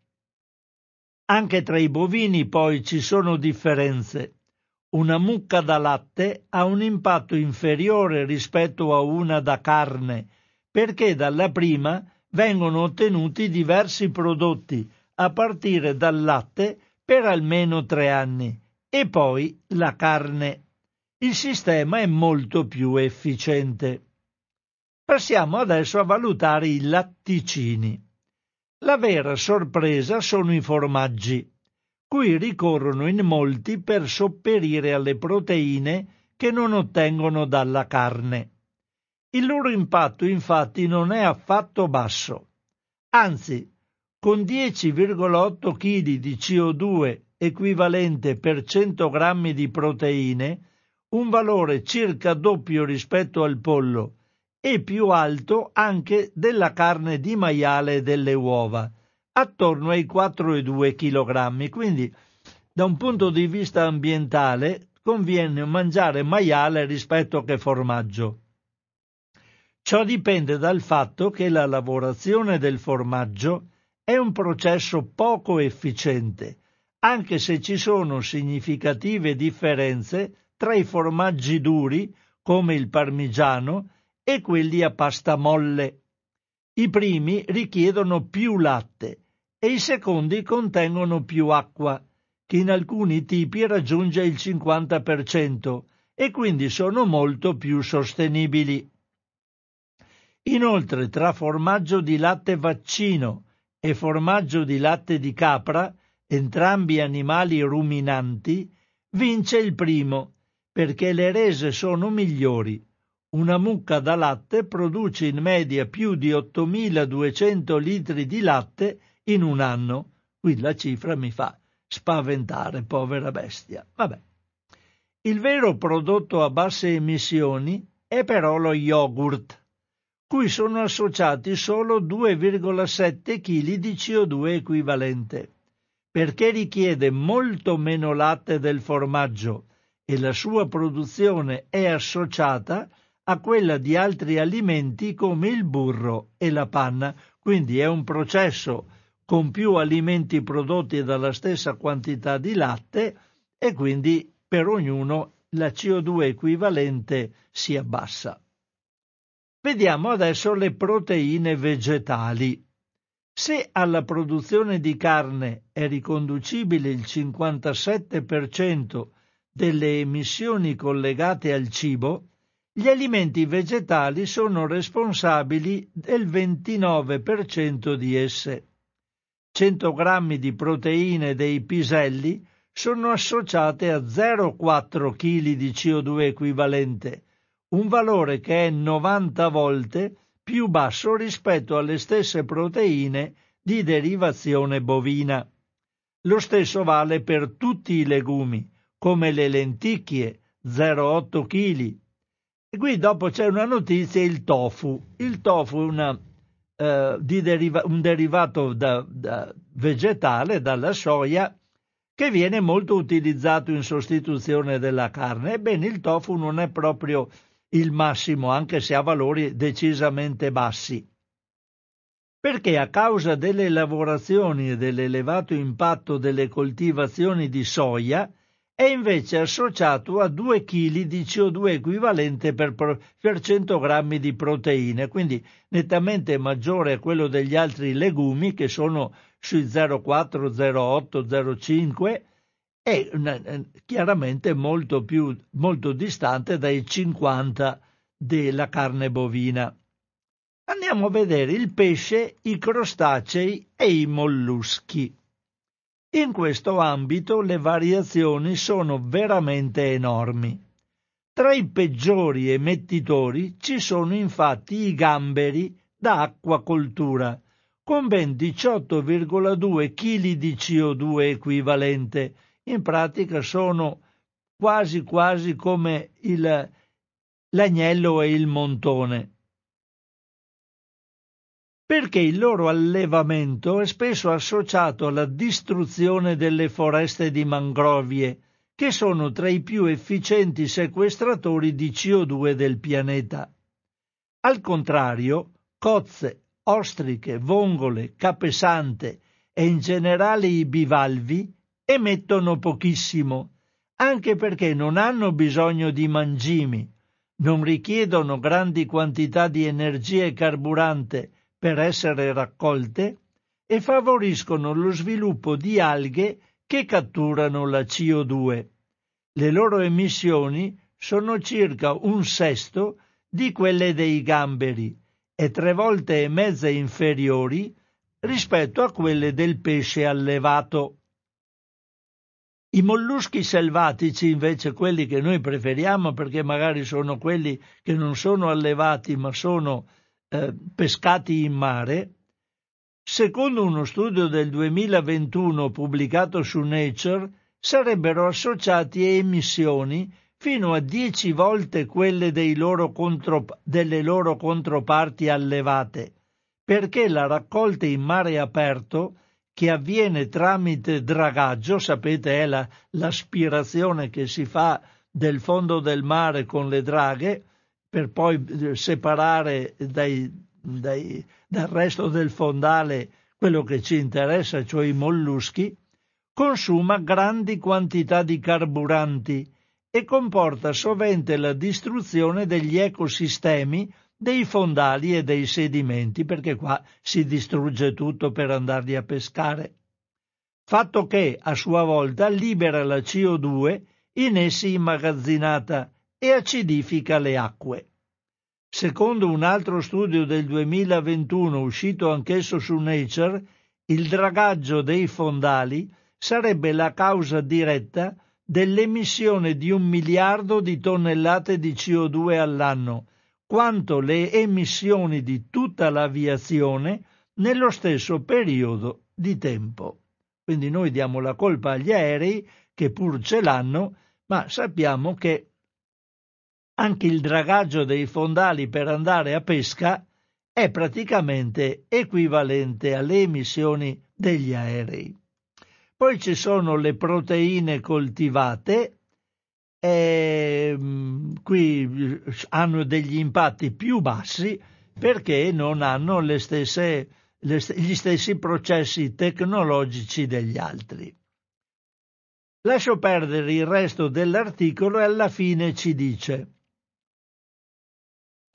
Anche tra i bovini poi ci sono differenze. Una mucca da latte ha un impatto inferiore rispetto a una da carne, perché dalla prima vengono ottenuti diversi prodotti a partire dal latte per almeno tre anni e poi la carne. Il sistema è molto più efficiente. Passiamo adesso a valutare i latticini. La vera sorpresa sono i formaggi, cui ricorrono in molti per sopperire alle proteine che non ottengono dalla carne. Il loro impatto infatti non è affatto basso. Anzi, con 10,8 kg di CO2 equivalente per 100 grammi di proteine, un valore circa doppio rispetto al pollo e più alto anche della carne di maiale e delle uova, attorno ai 4,2 kg. Quindi, da un punto di vista ambientale, conviene mangiare maiale rispetto che formaggio. Ciò dipende dal fatto che la lavorazione del formaggio è un processo poco efficiente, anche se ci sono significative differenze tra i formaggi duri, come il parmigiano, e quelli a pasta molle. I primi richiedono più latte e i secondi contengono più acqua, che in alcuni tipi raggiunge il 50% e quindi sono molto più sostenibili. Inoltre, tra formaggio di latte vaccino e formaggio di latte di capra, entrambi animali ruminanti, vince il primo, perché le rese sono migliori. Una mucca da latte produce in media più di 8200 litri di latte in un anno. Qui la cifra mi fa spaventare, povera bestia. Vabbè. Il vero prodotto a basse emissioni è però lo yogurt cui sono associati solo 2,7 kg di CO2 equivalente, perché richiede molto meno latte del formaggio e la sua produzione è associata a quella di altri alimenti come il burro e la panna, quindi è un processo con più alimenti prodotti dalla stessa quantità di latte e quindi per ognuno la CO2 equivalente si abbassa. Vediamo adesso le proteine vegetali. Se alla produzione di carne è riconducibile il 57% delle emissioni collegate al cibo, gli alimenti vegetali sono responsabili del 29% di esse. 100 grammi di proteine dei piselli sono associate a 0,4 kg di CO2 equivalente, un valore che è 90 volte più basso rispetto alle stesse proteine di derivazione bovina. Lo stesso vale per tutti i legumi, come le lenticchie, 0,8 kg. E qui dopo c'è una notizia, il tofu. Il tofu è una, eh, deriva- un derivato da, da vegetale, dalla soia, che viene molto utilizzato in sostituzione della carne. Ebbene, il tofu non è proprio il massimo anche se ha valori decisamente bassi. Perché a causa delle lavorazioni e dell'elevato impatto delle coltivazioni di soia è invece associato a 2 kg di CO2 equivalente per 100 grammi di proteine, quindi nettamente maggiore a quello degli altri legumi che sono sui 0,4, 0,8, 0,5 è chiaramente molto più molto distante dai 50 della carne bovina. Andiamo a vedere il pesce, i crostacei e i molluschi. In questo ambito le variazioni sono veramente enormi. Tra i peggiori emettitori ci sono infatti i gamberi da acquacoltura, con ben 18,2 kg di CO2 equivalente, in pratica sono quasi quasi come il, l'agnello e il montone. Perché il loro allevamento è spesso associato alla distruzione delle foreste di mangrovie, che sono tra i più efficienti sequestratori di CO2 del pianeta. Al contrario, cozze, ostriche, vongole, capesante e in generale i bivalvi emettono pochissimo, anche perché non hanno bisogno di mangimi, non richiedono grandi quantità di energia e carburante per essere raccolte e favoriscono lo sviluppo di alghe che catturano la CO2. Le loro emissioni sono circa un sesto di quelle dei gamberi e tre volte e mezza inferiori rispetto a quelle del pesce allevato. I molluschi selvatici, invece, quelli che noi preferiamo perché magari sono quelli che non sono allevati ma sono eh, pescati in mare, secondo uno studio del 2021 pubblicato su Nature, sarebbero associati a emissioni fino a dieci volte quelle loro contro, delle loro controparti allevate, perché la raccolta in mare aperto, che avviene tramite dragaggio, sapete è la, l'aspirazione che si fa del fondo del mare con le draghe, per poi eh, separare dai, dai, dal resto del fondale quello che ci interessa, cioè i molluschi, consuma grandi quantità di carburanti e comporta sovente la distruzione degli ecosistemi dei fondali e dei sedimenti, perché qua si distrugge tutto per andarli a pescare. Fatto che, a sua volta, libera la CO2 in essi immagazzinata e acidifica le acque. Secondo un altro studio del 2021 uscito anch'esso su Nature, il dragaggio dei fondali sarebbe la causa diretta dell'emissione di un miliardo di tonnellate di CO2 all'anno, quanto le emissioni di tutta l'aviazione nello stesso periodo di tempo. Quindi noi diamo la colpa agli aerei che pur ce l'hanno, ma sappiamo che anche il dragaggio dei fondali per andare a pesca è praticamente equivalente alle emissioni degli aerei. Poi ci sono le proteine coltivate, e, mm, qui hanno degli impatti più bassi perché non hanno le stesse, le, gli stessi processi tecnologici degli altri. Lascio perdere il resto dell'articolo e alla fine ci dice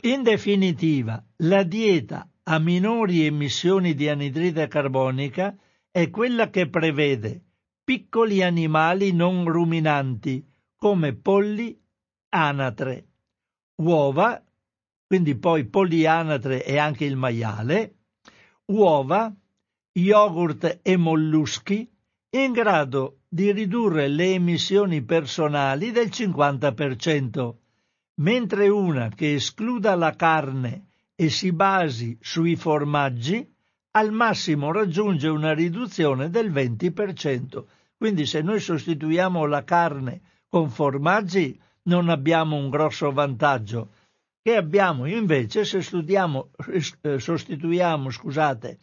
in definitiva, la dieta a minori emissioni di anidride carbonica è quella che prevede piccoli animali non ruminanti come polli, anatre, uova, quindi poi polianatre e anche il maiale, uova, yogurt e molluschi in grado di ridurre le emissioni personali del 50%, mentre una che escluda la carne e si basi sui formaggi al massimo raggiunge una riduzione del 20%. Quindi se noi sostituiamo la carne con formaggi non abbiamo un grosso vantaggio. Che abbiamo invece se studiamo, eh, sostituiamo scusate,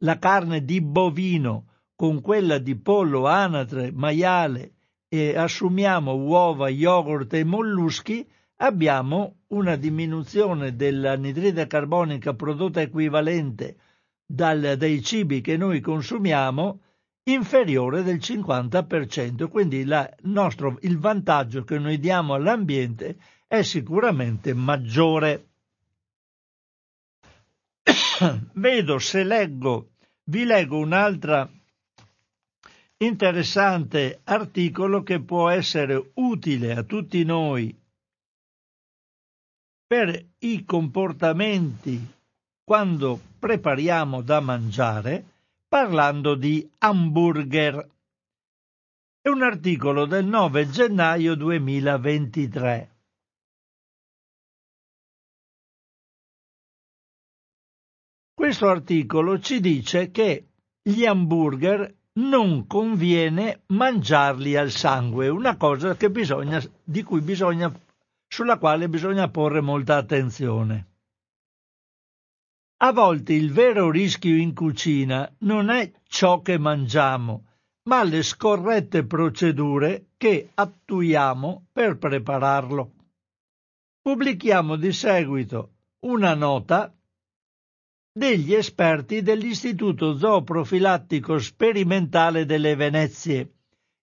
la carne di bovino con quella di pollo, anatre, maiale e assumiamo uova, yogurt e molluschi, abbiamo una diminuzione dell'anidride carbonica prodotta equivalente dal, dai cibi che noi consumiamo inferiore del 50%, quindi nostro, il vantaggio che noi diamo all'ambiente è sicuramente maggiore. (coughs) Vedo se leggo, vi leggo un altro interessante articolo che può essere utile a tutti noi per i comportamenti quando prepariamo da mangiare parlando di hamburger. È un articolo del 9 gennaio 2023. Questo articolo ci dice che gli hamburger non conviene mangiarli al sangue, una cosa bisogna, di cui bisogna, sulla quale bisogna porre molta attenzione. A volte il vero rischio in cucina non è ciò che mangiamo, ma le scorrette procedure che attuiamo per prepararlo. Pubblichiamo di seguito una nota degli esperti dell'Istituto Zooprofilattico Sperimentale delle Venezie,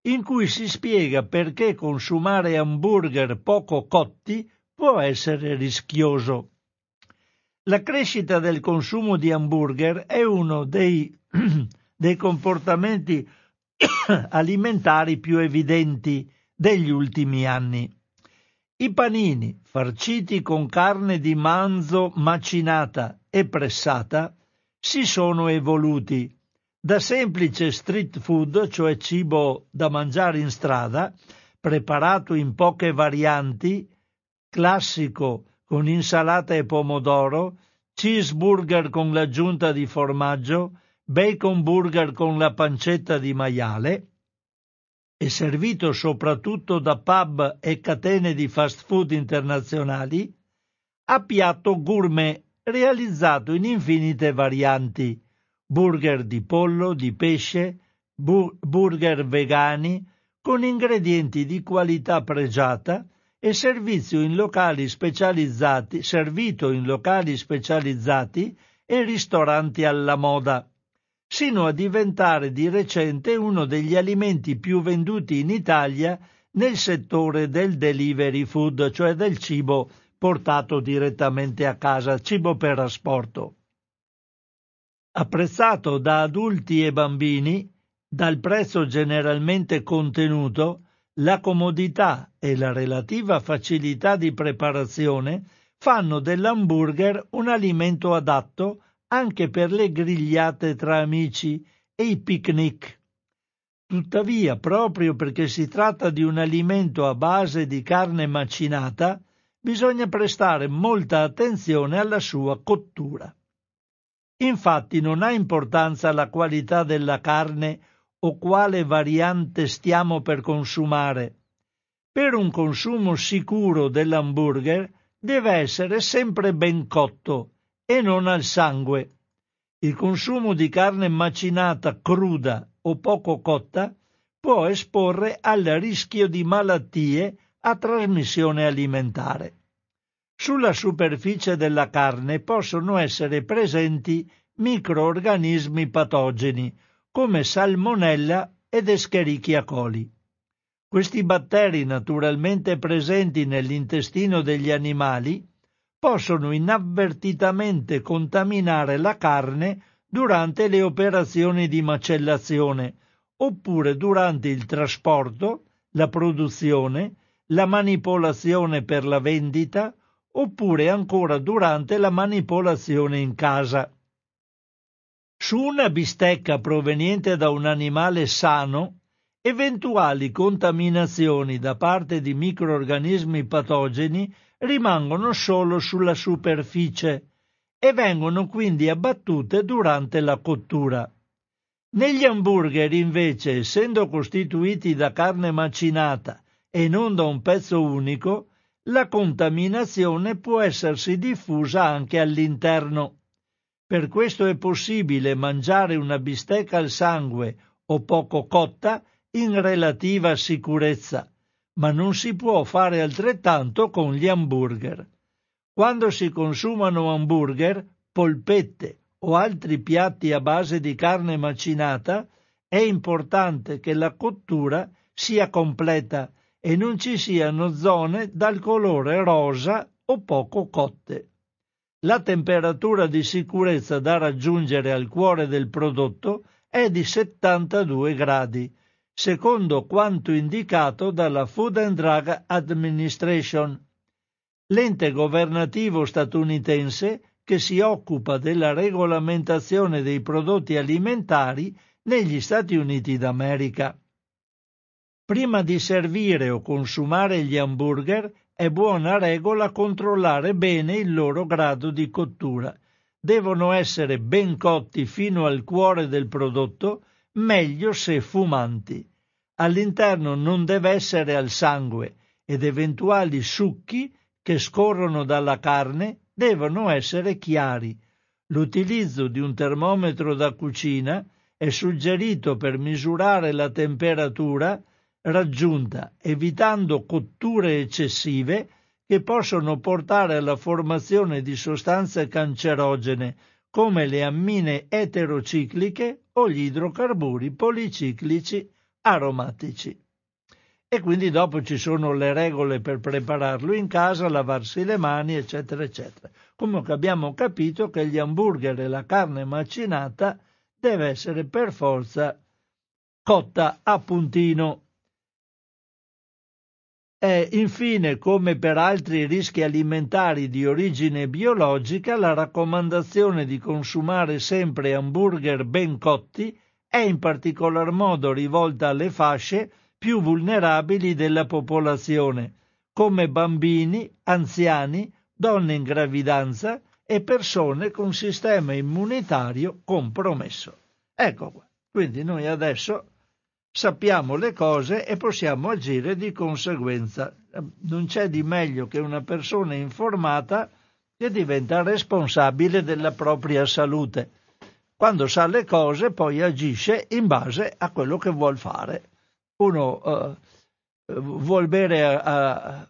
in cui si spiega perché consumare hamburger poco cotti può essere rischioso. La crescita del consumo di hamburger è uno dei, (clears throat) dei comportamenti (clears throat) alimentari più evidenti degli ultimi anni. I panini, farciti con carne di manzo macinata e pressata, si sono evoluti Da semplice street food, cioè cibo da mangiare in strada, preparato in poche varianti, classico con insalata e pomodoro, cheeseburger con l'aggiunta di formaggio, bacon burger con la pancetta di maiale, è servito soprattutto da pub e catene di fast food internazionali, a piatto gourmet realizzato in infinite varianti, burger di pollo, di pesce, bu- burger vegani, con ingredienti di qualità pregiata e servizio in locali specializzati, servito in locali specializzati e ristoranti alla moda, sino a diventare di recente uno degli alimenti più venduti in Italia nel settore del delivery food, cioè del cibo portato direttamente a casa, cibo per asporto. Apprezzato da adulti e bambini, dal prezzo generalmente contenuto, la comodità e la relativa facilità di preparazione fanno dell'hamburger un alimento adatto anche per le grigliate tra amici e i picnic. Tuttavia, proprio perché si tratta di un alimento a base di carne macinata, bisogna prestare molta attenzione alla sua cottura. Infatti non ha importanza la qualità della carne o quale variante stiamo per consumare. Per un consumo sicuro dell'hamburger deve essere sempre ben cotto e non al sangue. Il consumo di carne macinata cruda o poco cotta può esporre al rischio di malattie a trasmissione alimentare. Sulla superficie della carne possono essere presenti microorganismi patogeni come salmonella ed escherichia coli. Questi batteri naturalmente presenti nell'intestino degli animali possono inavvertitamente contaminare la carne durante le operazioni di macellazione oppure durante il trasporto, la produzione, la manipolazione per la vendita oppure ancora durante la manipolazione in casa. Su una bistecca proveniente da un animale sano, eventuali contaminazioni da parte di microorganismi patogeni rimangono solo sulla superficie e vengono quindi abbattute durante la cottura. Negli hamburger, invece, essendo costituiti da carne macinata e non da un pezzo unico, la contaminazione può essersi diffusa anche all'interno. Per questo è possibile mangiare una bistecca al sangue o poco cotta in relativa sicurezza, ma non si può fare altrettanto con gli hamburger. Quando si consumano hamburger, polpette o altri piatti a base di carne macinata, è importante che la cottura sia completa e non ci siano zone dal colore rosa o poco cotte. La temperatura di sicurezza da raggiungere al cuore del prodotto è di 72 gradi, secondo quanto indicato dalla Food and Drug Administration, l'ente governativo statunitense che si occupa della regolamentazione dei prodotti alimentari negli Stati Uniti d'America. Prima di servire o consumare gli hamburger è buona regola controllare bene il loro grado di cottura. Devono essere ben cotti fino al cuore del prodotto, meglio se fumanti. All'interno non deve essere al sangue ed eventuali succhi che scorrono dalla carne devono essere chiari. L'utilizzo di un termometro da cucina è suggerito per misurare la temperatura raggiunta, evitando cotture eccessive che possono portare alla formazione di sostanze cancerogene come le ammine eterocicliche o gli idrocarburi policiclici aromatici. E quindi dopo ci sono le regole per prepararlo in casa, lavarsi le mani, eccetera, eccetera. Comunque abbiamo capito che gli hamburger e la carne macinata deve essere per forza cotta a puntino. E infine, come per altri rischi alimentari di origine biologica, la raccomandazione di consumare sempre hamburger ben cotti è in particolar modo rivolta alle fasce più vulnerabili della popolazione, come bambini, anziani, donne in gravidanza e persone con sistema immunitario compromesso. Ecco qua. Quindi noi adesso sappiamo le cose e possiamo agire di conseguenza. Non c'è di meglio che una persona informata che diventa responsabile della propria salute. Quando sa le cose poi agisce in base a quello che vuol fare. Uno uh, vuol bere uh,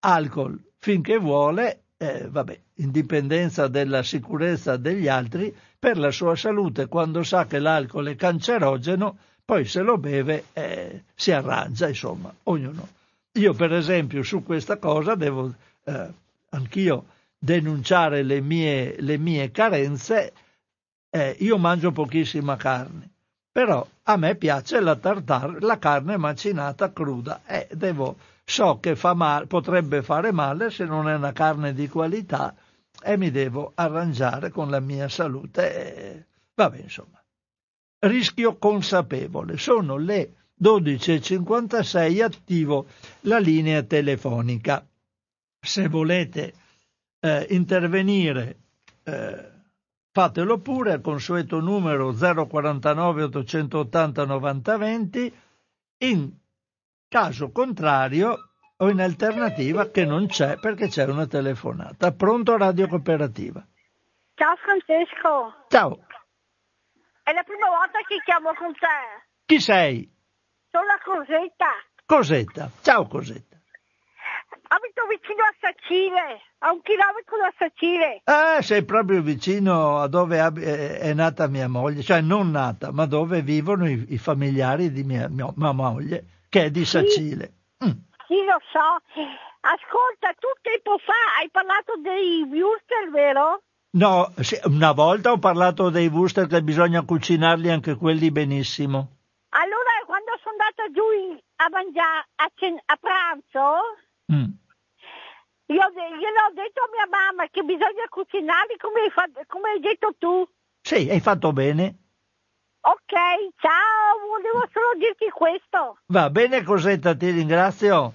alcol finché vuole, eh, vabbè, indipendenza della sicurezza degli altri, per la sua salute quando sa che l'alcol è cancerogeno, poi se lo beve eh, si arrangia, insomma, ognuno. Io per esempio su questa cosa devo eh, anch'io denunciare le mie, le mie carenze, eh, io mangio pochissima carne, però a me piace la tartare, la carne macinata cruda e devo, so che fa male, potrebbe fare male se non è una carne di qualità e mi devo arrangiare con la mia salute. E, vabbè, insomma. Rischio consapevole. Sono le 12.56 attivo la linea telefonica. Se volete eh, intervenire, eh, fatelo pure al consueto numero 049 880 9020. In caso contrario, o in alternativa che non c'è perché c'è una telefonata. Pronto Radio Cooperativa. Ciao Francesco. Ciao. È la prima volta che chiamo con te. Chi sei? Sono la Cosetta. Cosetta. Ciao Cosetta. Abito vicino a Sacile, a un chilometro da Sacile. Eh, sei proprio vicino a dove è nata mia moglie, cioè non nata, ma dove vivono i, i familiari di mia, mia, mia, moglie, che è di Sacile. Sì. Mm. Sì, lo so. Ascolta, tu tempo fa hai parlato dei Wurster, vero? No, una volta ho parlato dei Wurster che bisogna cucinarli anche quelli benissimo. Allora, quando sono andata giù a mangiare a, cen- a pranzo, mm. io gliel'ho detto a mia mamma che bisogna cucinarli come hai, fatto, come hai detto tu. Sì, hai fatto bene. Ok, ciao, volevo solo dirti questo. Va bene Cosetta, ti ringrazio.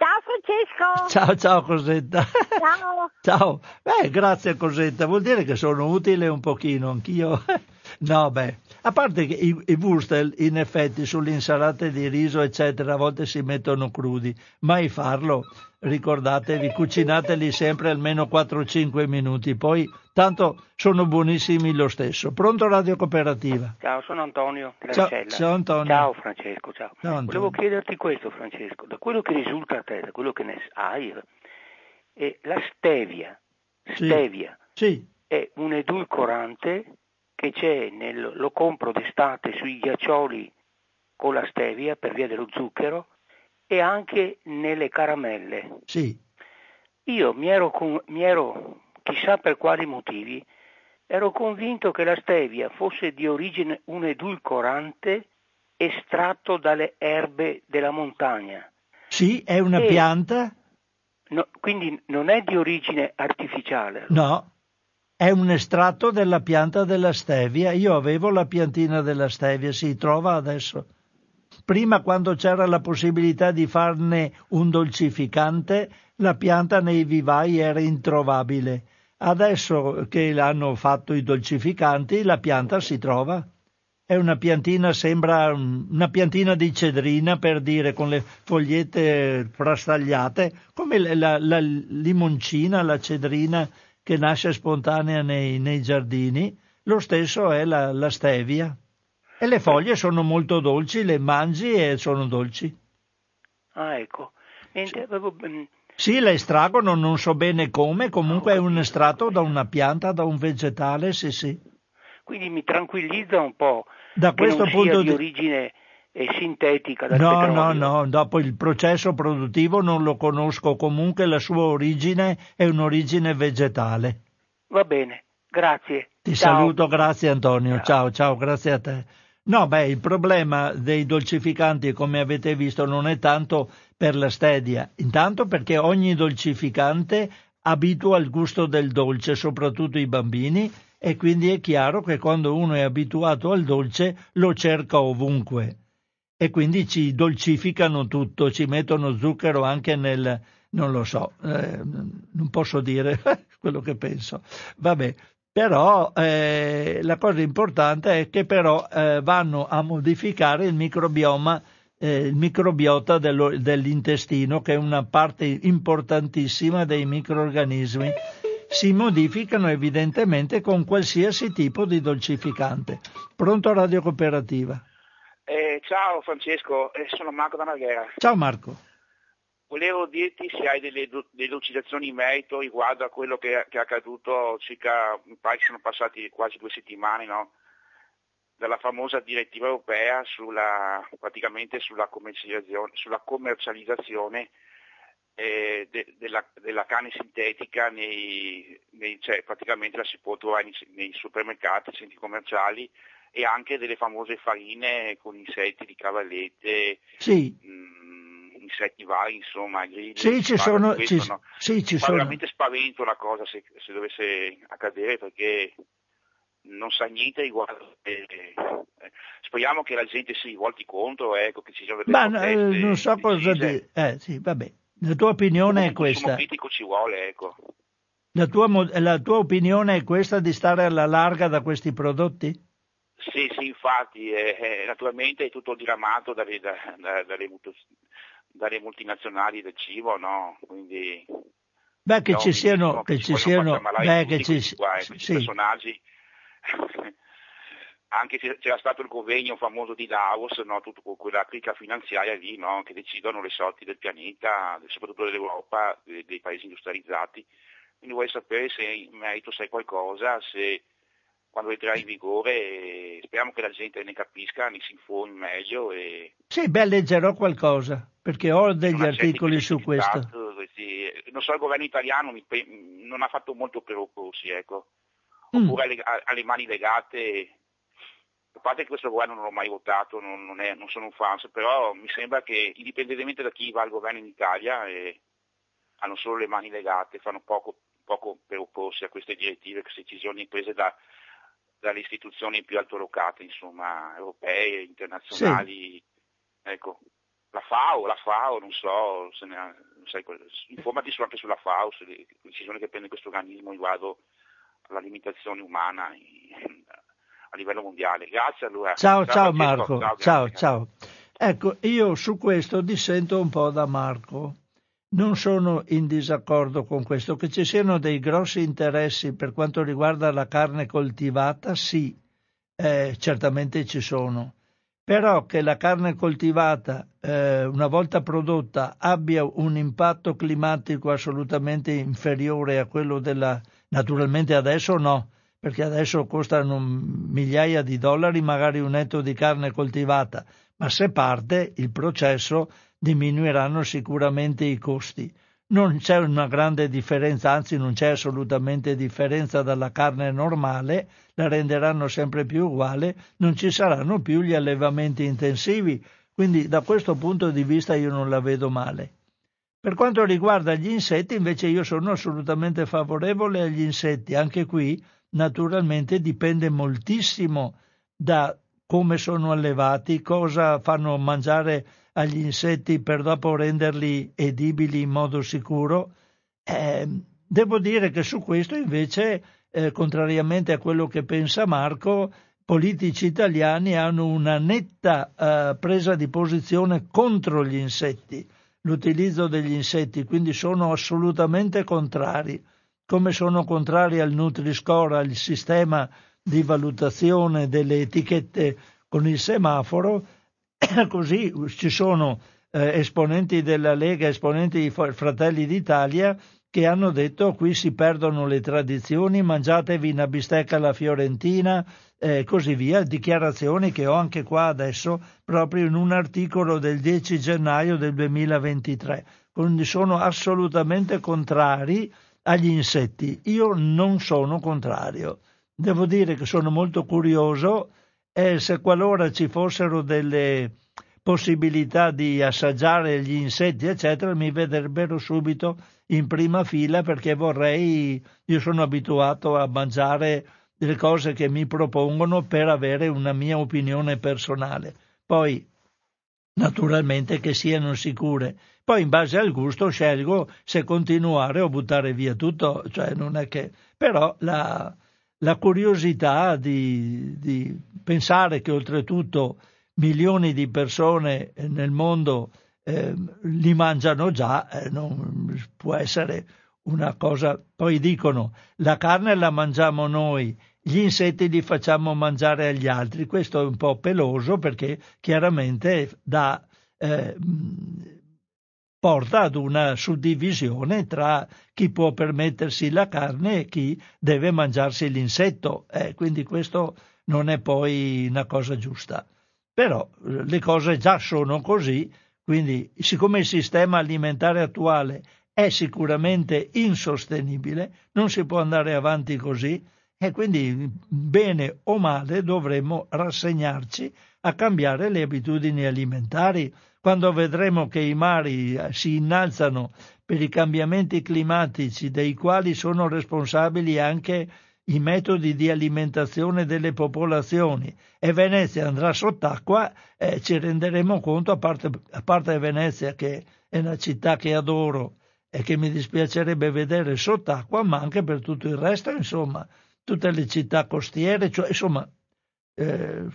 Ciao Francesco. Ciao ciao Cosetta. Ciao. (laughs) ciao. Beh, grazie Cosetta, vuol dire che sono utile un pochino anch'io. (laughs) no, beh, a parte che i, i wurstel in effetti sulle insalate di riso eccetera a volte si mettono crudi, mai farlo. Ricordatevi, cucinateli sempre almeno 4-5 minuti, poi tanto sono buonissimi lo stesso. Pronto Radio Cooperativa? Ciao, sono Antonio ciao, ciao, Antonio. Ciao Francesco, ciao. ciao Volevo chiederti questo Francesco, da quello che risulta a te, da quello che ne sai, è la stevia, stevia sì. Sì. è un edulcorante che c'è, nel, lo compro d'estate sui ghiaccioli con la stevia per via dello zucchero e anche nelle caramelle. Sì. Io mi ero, mi ero, chissà per quali motivi, ero convinto che la stevia fosse di origine un edulcorante estratto dalle erbe della montagna. Sì, è una e, pianta? No, quindi non è di origine artificiale. No, è un estratto della pianta della stevia. Io avevo la piantina della stevia, si trova adesso. Prima, quando c'era la possibilità di farne un dolcificante, la pianta nei vivai era introvabile. Adesso che l'hanno fatto i dolcificanti, la pianta si trova. È una piantina, sembra una piantina di cedrina, per dire, con le fogliette frastagliate, come la, la limoncina, la cedrina che nasce spontanea nei, nei giardini. Lo stesso è la, la stevia. E le foglie sono molto dolci, le mangi e sono dolci. Ah, ecco. Avevo... Mm, sì, le estraggono, non so bene come, comunque è un estratto da una pianta, da un vegetale, sì, sì. Quindi mi tranquillizza un po' da questo punto di origine eh, sintetica dal No, petrolio. no, no, dopo il processo produttivo non lo conosco, comunque la sua origine è un'origine vegetale. Va bene, grazie. Ti ciao. saluto, grazie Antonio, ciao, ciao, ciao grazie a te. No, beh, il problema dei dolcificanti, come avete visto, non è tanto per la stevia, intanto perché ogni dolcificante abitua al gusto del dolce, soprattutto i bambini, e quindi è chiaro che quando uno è abituato al dolce lo cerca ovunque e quindi ci dolcificano tutto, ci mettono zucchero anche nel, non lo so, eh, non posso dire (laughs) quello che penso. Vabbè, però eh, la cosa importante è che però eh, vanno a modificare il microbioma, eh, il microbiota dello, dell'intestino, che è una parte importantissima dei microorganismi. Si modificano evidentemente con qualsiasi tipo di dolcificante. Pronto Radio Cooperativa? Eh, ciao Francesco, eh, sono Marco da Marghera. Ciao Marco. Volevo dirti se hai delle delucidazioni in merito riguardo a quello che, che, è accaduto circa, mi pare che sono passati quasi due settimane, no? dalla famosa direttiva europea sulla, praticamente sulla commercializzazione, sulla commercializzazione eh, de, della, della, carne sintetica, nei, nei, cioè praticamente la si può trovare nei, nei supermercati, centri commerciali e anche delle famose farine con insetti di cavallette. Sì. Mh, mm, insetti vari, insomma, grilli. Sì, ci sono. Questo, ci, no? sì, ci sono. veramente spavento la cosa se, se, dovesse accadere perché non sa niente riguardo. Eh, eh, speriamo che la gente si rivolti contro, ecco, che ci siano delle Ma eh, non so cosa dire. Eh, sì, vabbè. La tua opinione è questa. critico ci vuole, ecco. La tua, la tua opinione è questa di stare alla larga da questi prodotti? Sì, sì, infatti, eh, eh, naturalmente è tutto diramato dalle, da, da, dalle, dalle multinazionali del cibo, no? Quindi Beh, che ci siano, che ci siano, beh, che ci, qua, eh, sì. personaggi. (laughs) Anche se c'era stato il convegno famoso di Davos, no? tutta quella clica finanziaria lì, no? che decidono le sorti del pianeta, soprattutto dell'Europa, dei, dei paesi industrializzati. Quindi vuoi sapere se in merito sai qualcosa, se quando entrerà in vigore speriamo che la gente ne capisca, ne si informi meglio. E... Sì, beh, leggerò qualcosa, perché ho degli articoli su questo. Questi, non so, il governo italiano mi, non ha fatto molto per opporsi, ecco. Mm. Oppure alle, alle, mani legate, a parte che questo governo non l'ho mai votato, non, non, è, non sono un fan, però mi sembra che indipendentemente da chi va al governo in Italia eh, hanno solo le mani legate, fanno poco, poco per opporsi a queste direttive, queste decisioni prese da, dalle istituzioni più altolocate, insomma, europee, internazionali. Sì. Ecco, la FAO, la FAO, non so, se ne ha, sai, informati anche sulla FAO, sulle decisioni che prende questo organismo riguardo alla limitazione umana a livello mondiale. Grazie allora. Ciao, ciao, ciao Marco, ciao, ciao, ciao. Ecco, io su questo dissento un po' da Marco non sono in disaccordo con questo. Che ci siano dei grossi interessi per quanto riguarda la carne coltivata, sì, eh, certamente ci sono. Però che la carne coltivata, eh, una volta prodotta, abbia un impatto climatico assolutamente inferiore a quello della... Naturalmente adesso no, perché adesso costano migliaia di dollari magari un etto di carne coltivata, ma se parte il processo diminuiranno sicuramente i costi. Non c'è una grande differenza, anzi non c'è assolutamente differenza dalla carne normale, la renderanno sempre più uguale, non ci saranno più gli allevamenti intensivi, quindi da questo punto di vista io non la vedo male. Per quanto riguarda gli insetti, invece io sono assolutamente favorevole agli insetti, anche qui naturalmente dipende moltissimo da come sono allevati, cosa fanno mangiare agli insetti per dopo renderli edibili in modo sicuro. Eh, devo dire che su questo invece, eh, contrariamente a quello che pensa Marco, politici italiani hanno una netta eh, presa di posizione contro gli insetti, l'utilizzo degli insetti, quindi sono assolutamente contrari, come sono contrari al Nutri-Score, al sistema di valutazione delle etichette con il semaforo, (clears throat) così ci sono eh, esponenti della Lega, esponenti di Fratelli d'Italia che hanno detto qui si perdono le tradizioni, mangiatevi una bistecca alla fiorentina e eh, così via, dichiarazioni che ho anche qua adesso proprio in un articolo del 10 gennaio del 2023. Quindi sono assolutamente contrari agli insetti. Io non sono contrario. Devo dire che sono molto curioso e se qualora ci fossero delle possibilità di assaggiare gli insetti, eccetera, mi vedrebbero subito in prima fila perché vorrei, io sono abituato a mangiare delle cose che mi propongono per avere una mia opinione personale. Poi, naturalmente, che siano sicure. Poi, in base al gusto, scelgo se continuare o buttare via tutto, cioè non è che... Però la, la curiosità di, di pensare che oltretutto milioni di persone nel mondo eh, li mangiano già, eh, non può essere una cosa. Poi dicono la carne la mangiamo noi, gli insetti li facciamo mangiare agli altri. Questo è un po' peloso perché chiaramente dà, eh, porta ad una suddivisione tra chi può permettersi la carne e chi deve mangiarsi l'insetto. Eh, quindi questo non è poi una cosa giusta. Però eh, le cose già sono così, quindi siccome il sistema alimentare attuale è sicuramente insostenibile, non si può andare avanti così e quindi bene o male dovremmo rassegnarci a cambiare le abitudini alimentari. Quando vedremo che i mari eh, si innalzano per i cambiamenti climatici dei quali sono responsabili anche i metodi di alimentazione delle popolazioni. E Venezia andrà sott'acqua, eh, ci renderemo conto, a parte, a parte Venezia che è una città che adoro e che mi dispiacerebbe vedere sott'acqua, ma anche per tutto il resto, insomma, tutte le città costiere, cioè, insomma, eh,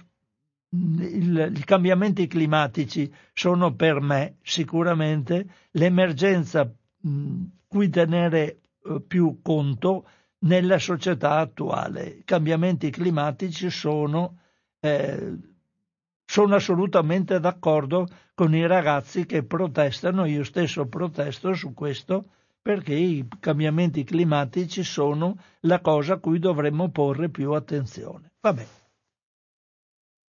il, i cambiamenti climatici sono per me sicuramente l'emergenza mh, cui tenere eh, più conto nella società attuale. I cambiamenti climatici sono, eh, sono assolutamente d'accordo con i ragazzi che protestano, io stesso protesto su questo, perché i cambiamenti climatici sono la cosa a cui dovremmo porre più attenzione. Vabbè.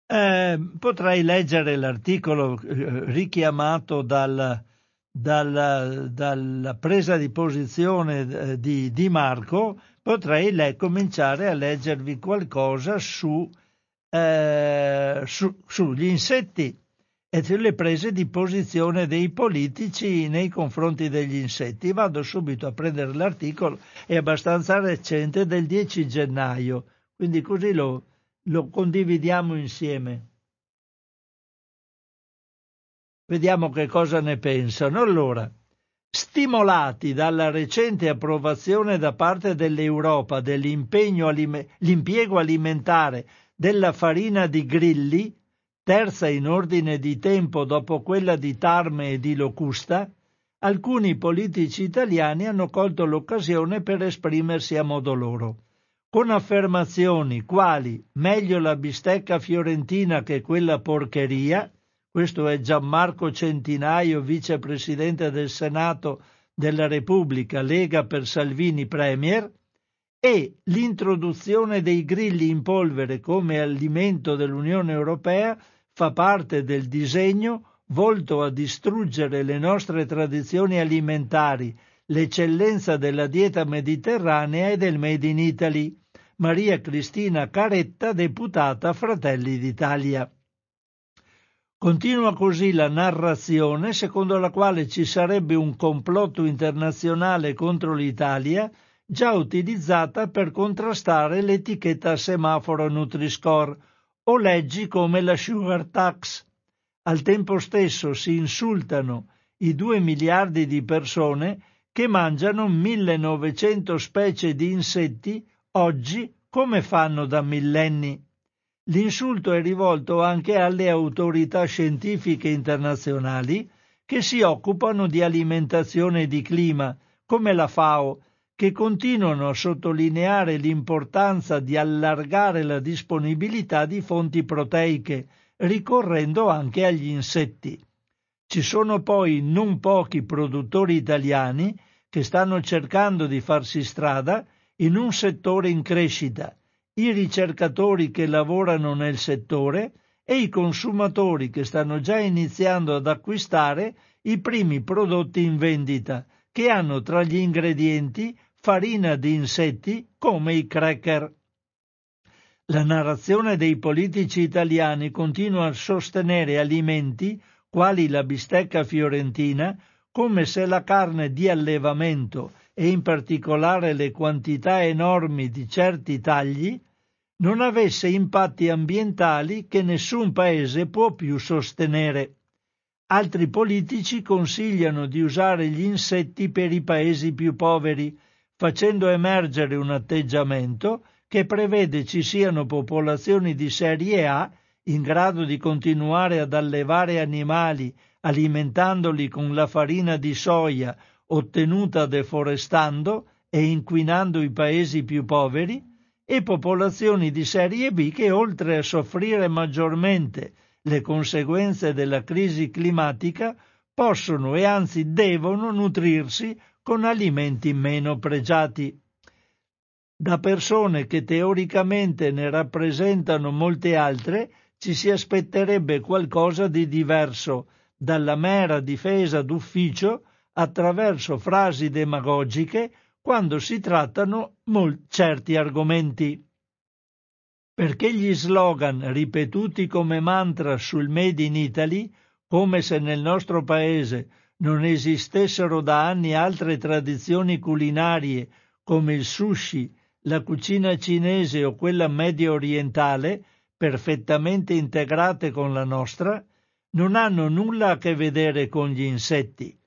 Eh, potrei leggere l'articolo eh, richiamato dal, dalla, dalla, presa di posizione eh, di, di Marco potrei le, cominciare a leggervi qualcosa su, eh, su, sugli insetti e sulle prese di posizione dei politici nei confronti degli insetti. Vado subito a prendere l'articolo, è abbastanza recente, del 10 gennaio, quindi così lo, lo condividiamo insieme. Vediamo che cosa ne pensano. Allora, stimolati dalla recente approvazione da parte dell'Europa dell'impiego alimentare della farina di grilli, terza in ordine di tempo dopo quella di tarme e di locusta, alcuni politici italiani hanno colto l'occasione per esprimersi a modo loro, con affermazioni quali meglio la bistecca fiorentina che quella porcheria, questo è Gianmarco Centinaio, vicepresidente del Senato della Repubblica, Lega per Salvini Premier, e l'introduzione dei grilli in polvere come alimento dell'Unione Europea fa parte del disegno volto a distruggere le nostre tradizioni alimentari, l'eccellenza della dieta mediterranea e del Made in Italy. Maria Cristina Caretta, deputata Fratelli d'Italia. Continua così la narrazione secondo la quale ci sarebbe un complotto internazionale contro l'Italia già utilizzata per contrastare l'etichetta semaforo Nutri-Score o leggi come la Sugar Tax. Al tempo stesso si insultano i due miliardi di persone che mangiano 1900 specie di insetti oggi come fanno da millenni. L'insulto è rivolto anche alle autorità scientifiche internazionali che si occupano di alimentazione e di clima, come la FAO, che continuano a sottolineare l'importanza di allargare la disponibilità di fonti proteiche, ricorrendo anche agli insetti. Ci sono poi non pochi produttori italiani che stanno cercando di farsi strada in un settore in crescita i ricercatori che lavorano nel settore e i consumatori che stanno già iniziando ad acquistare i primi prodotti in vendita, che hanno tra gli ingredienti farina di insetti come i cracker. La narrazione dei politici italiani continua a sostenere alimenti quali la bistecca fiorentina come se la carne di allevamento e in particolare le quantità enormi di certi tagli non avesse impatti ambientali che nessun paese può più sostenere. Altri politici consigliano di usare gli insetti per i paesi più poveri, facendo emergere un atteggiamento che prevede ci siano popolazioni di serie A in grado di continuare ad allevare animali alimentandoli con la farina di soia ottenuta deforestando e inquinando i paesi più poveri, e popolazioni di serie B che oltre a soffrire maggiormente le conseguenze della crisi climatica possono e anzi devono nutrirsi con alimenti meno pregiati. Da persone che teoricamente ne rappresentano molte altre, ci si aspetterebbe qualcosa di diverso dalla mera difesa d'ufficio attraverso frasi demagogiche quando si trattano mol- certi argomenti. Perché gli slogan ripetuti come mantra sul Made in Italy, come se nel nostro paese non esistessero da anni altre tradizioni culinarie come il sushi, la cucina cinese o quella medio orientale, perfettamente integrate con la nostra, non hanno nulla a che vedere con gli insetti.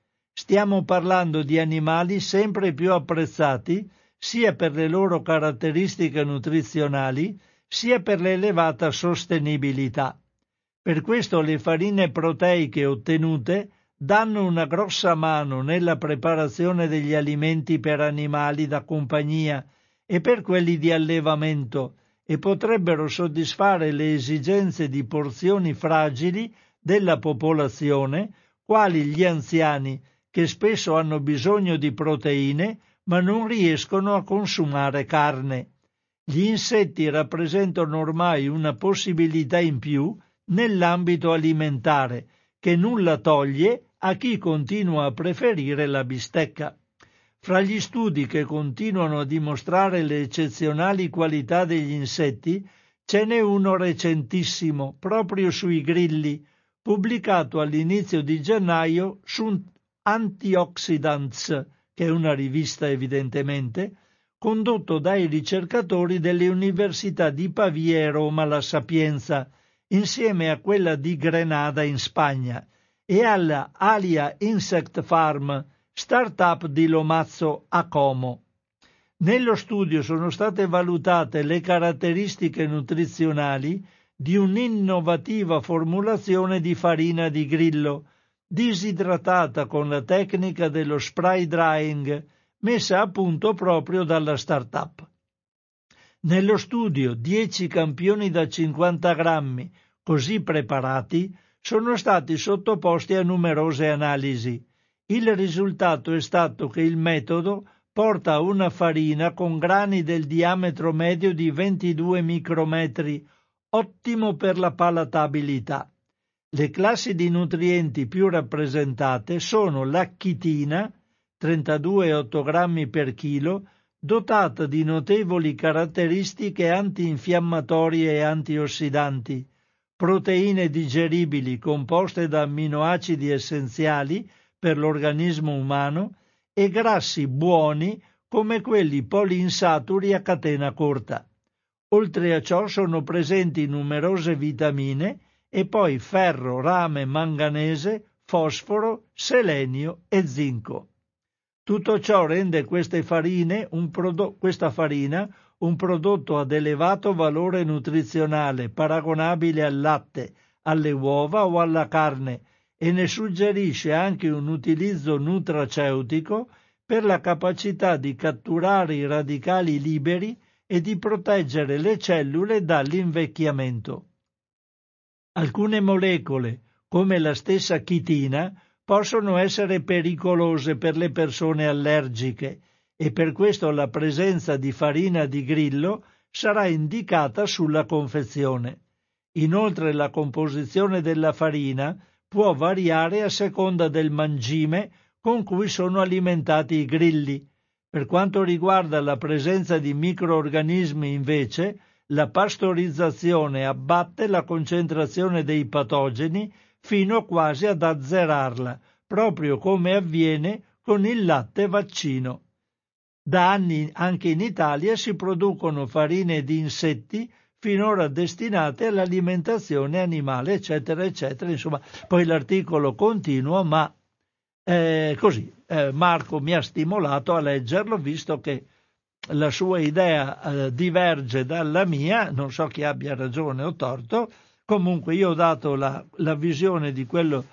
Stiamo parlando di animali sempre più apprezzati sia per le loro caratteristiche nutrizionali sia per l'elevata sostenibilità. Per questo le farine proteiche ottenute danno una grossa mano nella preparazione degli alimenti per animali da compagnia e per quelli di allevamento, e potrebbero soddisfare le esigenze di porzioni fragili della popolazione, quali gli anziani, che spesso hanno bisogno di proteine ma non riescono a consumare carne. Gli insetti rappresentano ormai una possibilità in più nell'ambito alimentare, che nulla toglie a chi continua a preferire la bistecca. Fra gli studi che continuano a dimostrare le eccezionali qualità degli insetti, ce n'è uno recentissimo, proprio sui grilli, pubblicato all'inizio di gennaio su Antioxidants, che è una rivista evidentemente, condotto dai ricercatori delle università di Pavia e Roma La Sapienza, insieme a quella di Grenada in Spagna, e alla Alia Insect Farm, start-up di Lomazzo a Como. Nello studio sono state valutate le caratteristiche nutrizionali di un'innovativa formulazione di farina di grillo, disidratata con la tecnica dello spray drying messa a punto proprio dalla start-up. Nello studio 10 campioni da 50 grammi così preparati sono stati sottoposti a numerose analisi. Il risultato è stato che il metodo porta una farina con grani del diametro medio di 22 micrometri, ottimo per la palatabilità. Le classi di nutrienti più rappresentate sono la chitina, 32,8 grammi per chilo, dotata di notevoli caratteristiche antinfiammatorie e antiossidanti, proteine digeribili composte da amminoacidi essenziali per l'organismo umano e grassi buoni come quelli poliinsaturi a catena corta. Oltre a ciò sono presenti numerose vitamine e poi ferro, rame, manganese, fosforo, selenio e zinco. Tutto ciò rende farine prodo- questa farina un prodotto ad elevato valore nutrizionale paragonabile al latte, alle uova o alla carne e ne suggerisce anche un utilizzo nutraceutico per la capacità di catturare i radicali liberi e di proteggere le cellule dall'invecchiamento. Alcune molecole, come la stessa chitina, possono essere pericolose per le persone allergiche e per questo la presenza di farina di grillo sarà indicata sulla confezione. Inoltre la composizione della farina può variare a seconda del mangime con cui sono alimentati i grilli. Per quanto riguarda la presenza di microorganismi, invece, la pastorizzazione abbatte la concentrazione dei patogeni fino quasi ad azzerarla, proprio come avviene con il latte vaccino. Da anni anche in Italia si producono farine di insetti finora destinate all'alimentazione animale, eccetera, eccetera. Insomma, poi l'articolo continua, ma eh, così eh, Marco mi ha stimolato a leggerlo, visto che la sua idea eh, diverge dalla mia, non so chi abbia ragione o torto, comunque io ho dato la, la visione di quello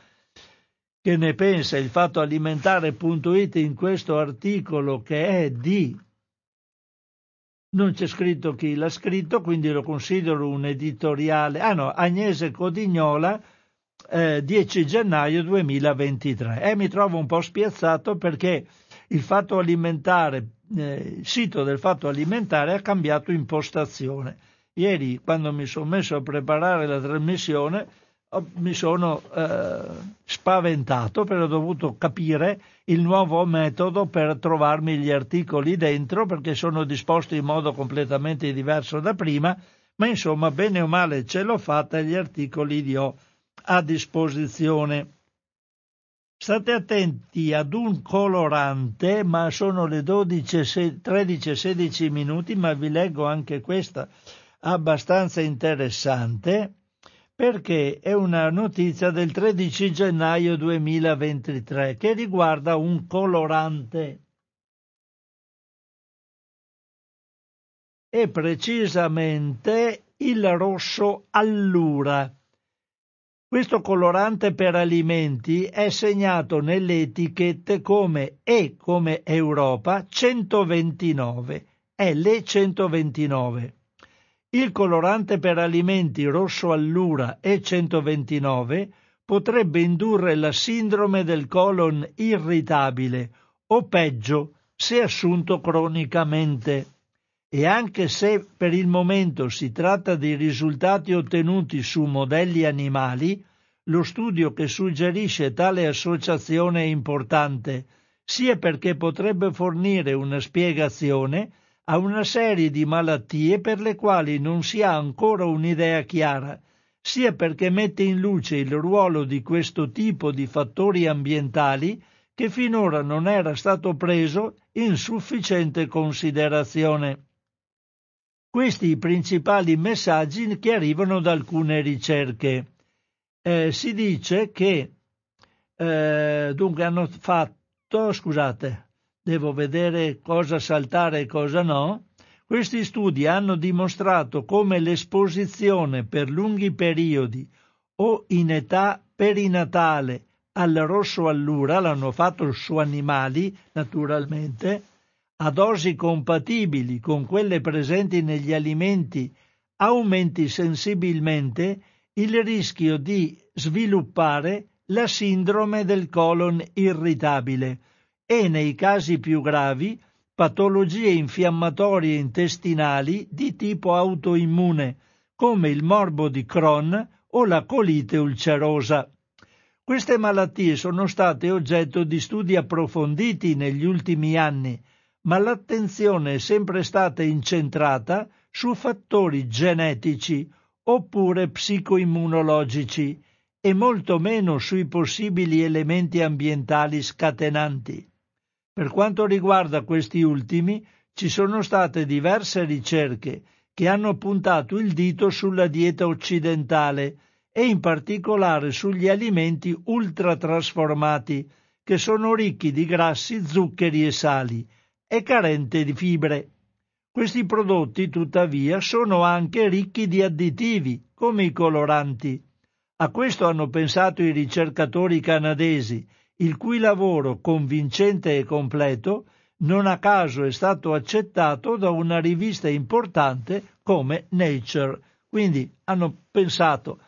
che ne pensa il fatto alimentare.it in questo articolo che è di non c'è scritto chi l'ha scritto, quindi lo considero un editoriale. Ah no, Agnese Codignola, eh, 10 gennaio 2023. E mi trovo un po' spiazzato perché il fatto alimentare, eh, sito del fatto alimentare ha cambiato impostazione. Ieri, quando mi sono messo a preparare la trasmissione, mi sono eh, spaventato perché ho dovuto capire il nuovo metodo per trovarmi gli articoli dentro perché sono disposti in modo completamente diverso da prima, ma insomma bene o male ce l'ho fatta e gli articoli li ho a disposizione. State attenti ad un colorante, ma sono le 12, 13 16 minuti, ma vi leggo anche questa abbastanza interessante perché è una notizia del 13 gennaio 2023 che riguarda un colorante. E precisamente il rosso allura. Questo colorante per alimenti è segnato nelle etichette come E come Europa 129, L129. Il colorante per alimenti rosso allura E129 potrebbe indurre la sindrome del colon irritabile o peggio se assunto cronicamente. E anche se per il momento si tratta di risultati ottenuti su modelli animali, lo studio che suggerisce tale associazione è importante, sia perché potrebbe fornire una spiegazione a una serie di malattie per le quali non si ha ancora un'idea chiara, sia perché mette in luce il ruolo di questo tipo di fattori ambientali che finora non era stato preso in sufficiente considerazione. Questi i principali messaggi che arrivano da alcune ricerche. Eh, si dice che eh, dunque hanno fatto, scusate, devo vedere cosa saltare e cosa no, questi studi hanno dimostrato come l'esposizione per lunghi periodi o in età perinatale al rosso allura, l'hanno fatto su animali naturalmente, a dosi compatibili con quelle presenti negli alimenti, aumenti sensibilmente il rischio di sviluppare la sindrome del colon irritabile, e nei casi più gravi patologie infiammatorie intestinali di tipo autoimmune, come il morbo di Crohn o la colite ulcerosa. Queste malattie sono state oggetto di studi approfonditi negli ultimi anni, ma l'attenzione è sempre stata incentrata su fattori genetici oppure psicoimmunologici e molto meno sui possibili elementi ambientali scatenanti. Per quanto riguarda questi ultimi, ci sono state diverse ricerche che hanno puntato il dito sulla dieta occidentale e in particolare sugli alimenti ultratrasformati, che sono ricchi di grassi, zuccheri e sali, e carenti di fibre. Questi prodotti, tuttavia, sono anche ricchi di additivi, come i coloranti. A questo hanno pensato i ricercatori canadesi il cui lavoro convincente e completo non a caso è stato accettato da una rivista importante come Nature. Quindi hanno pensato,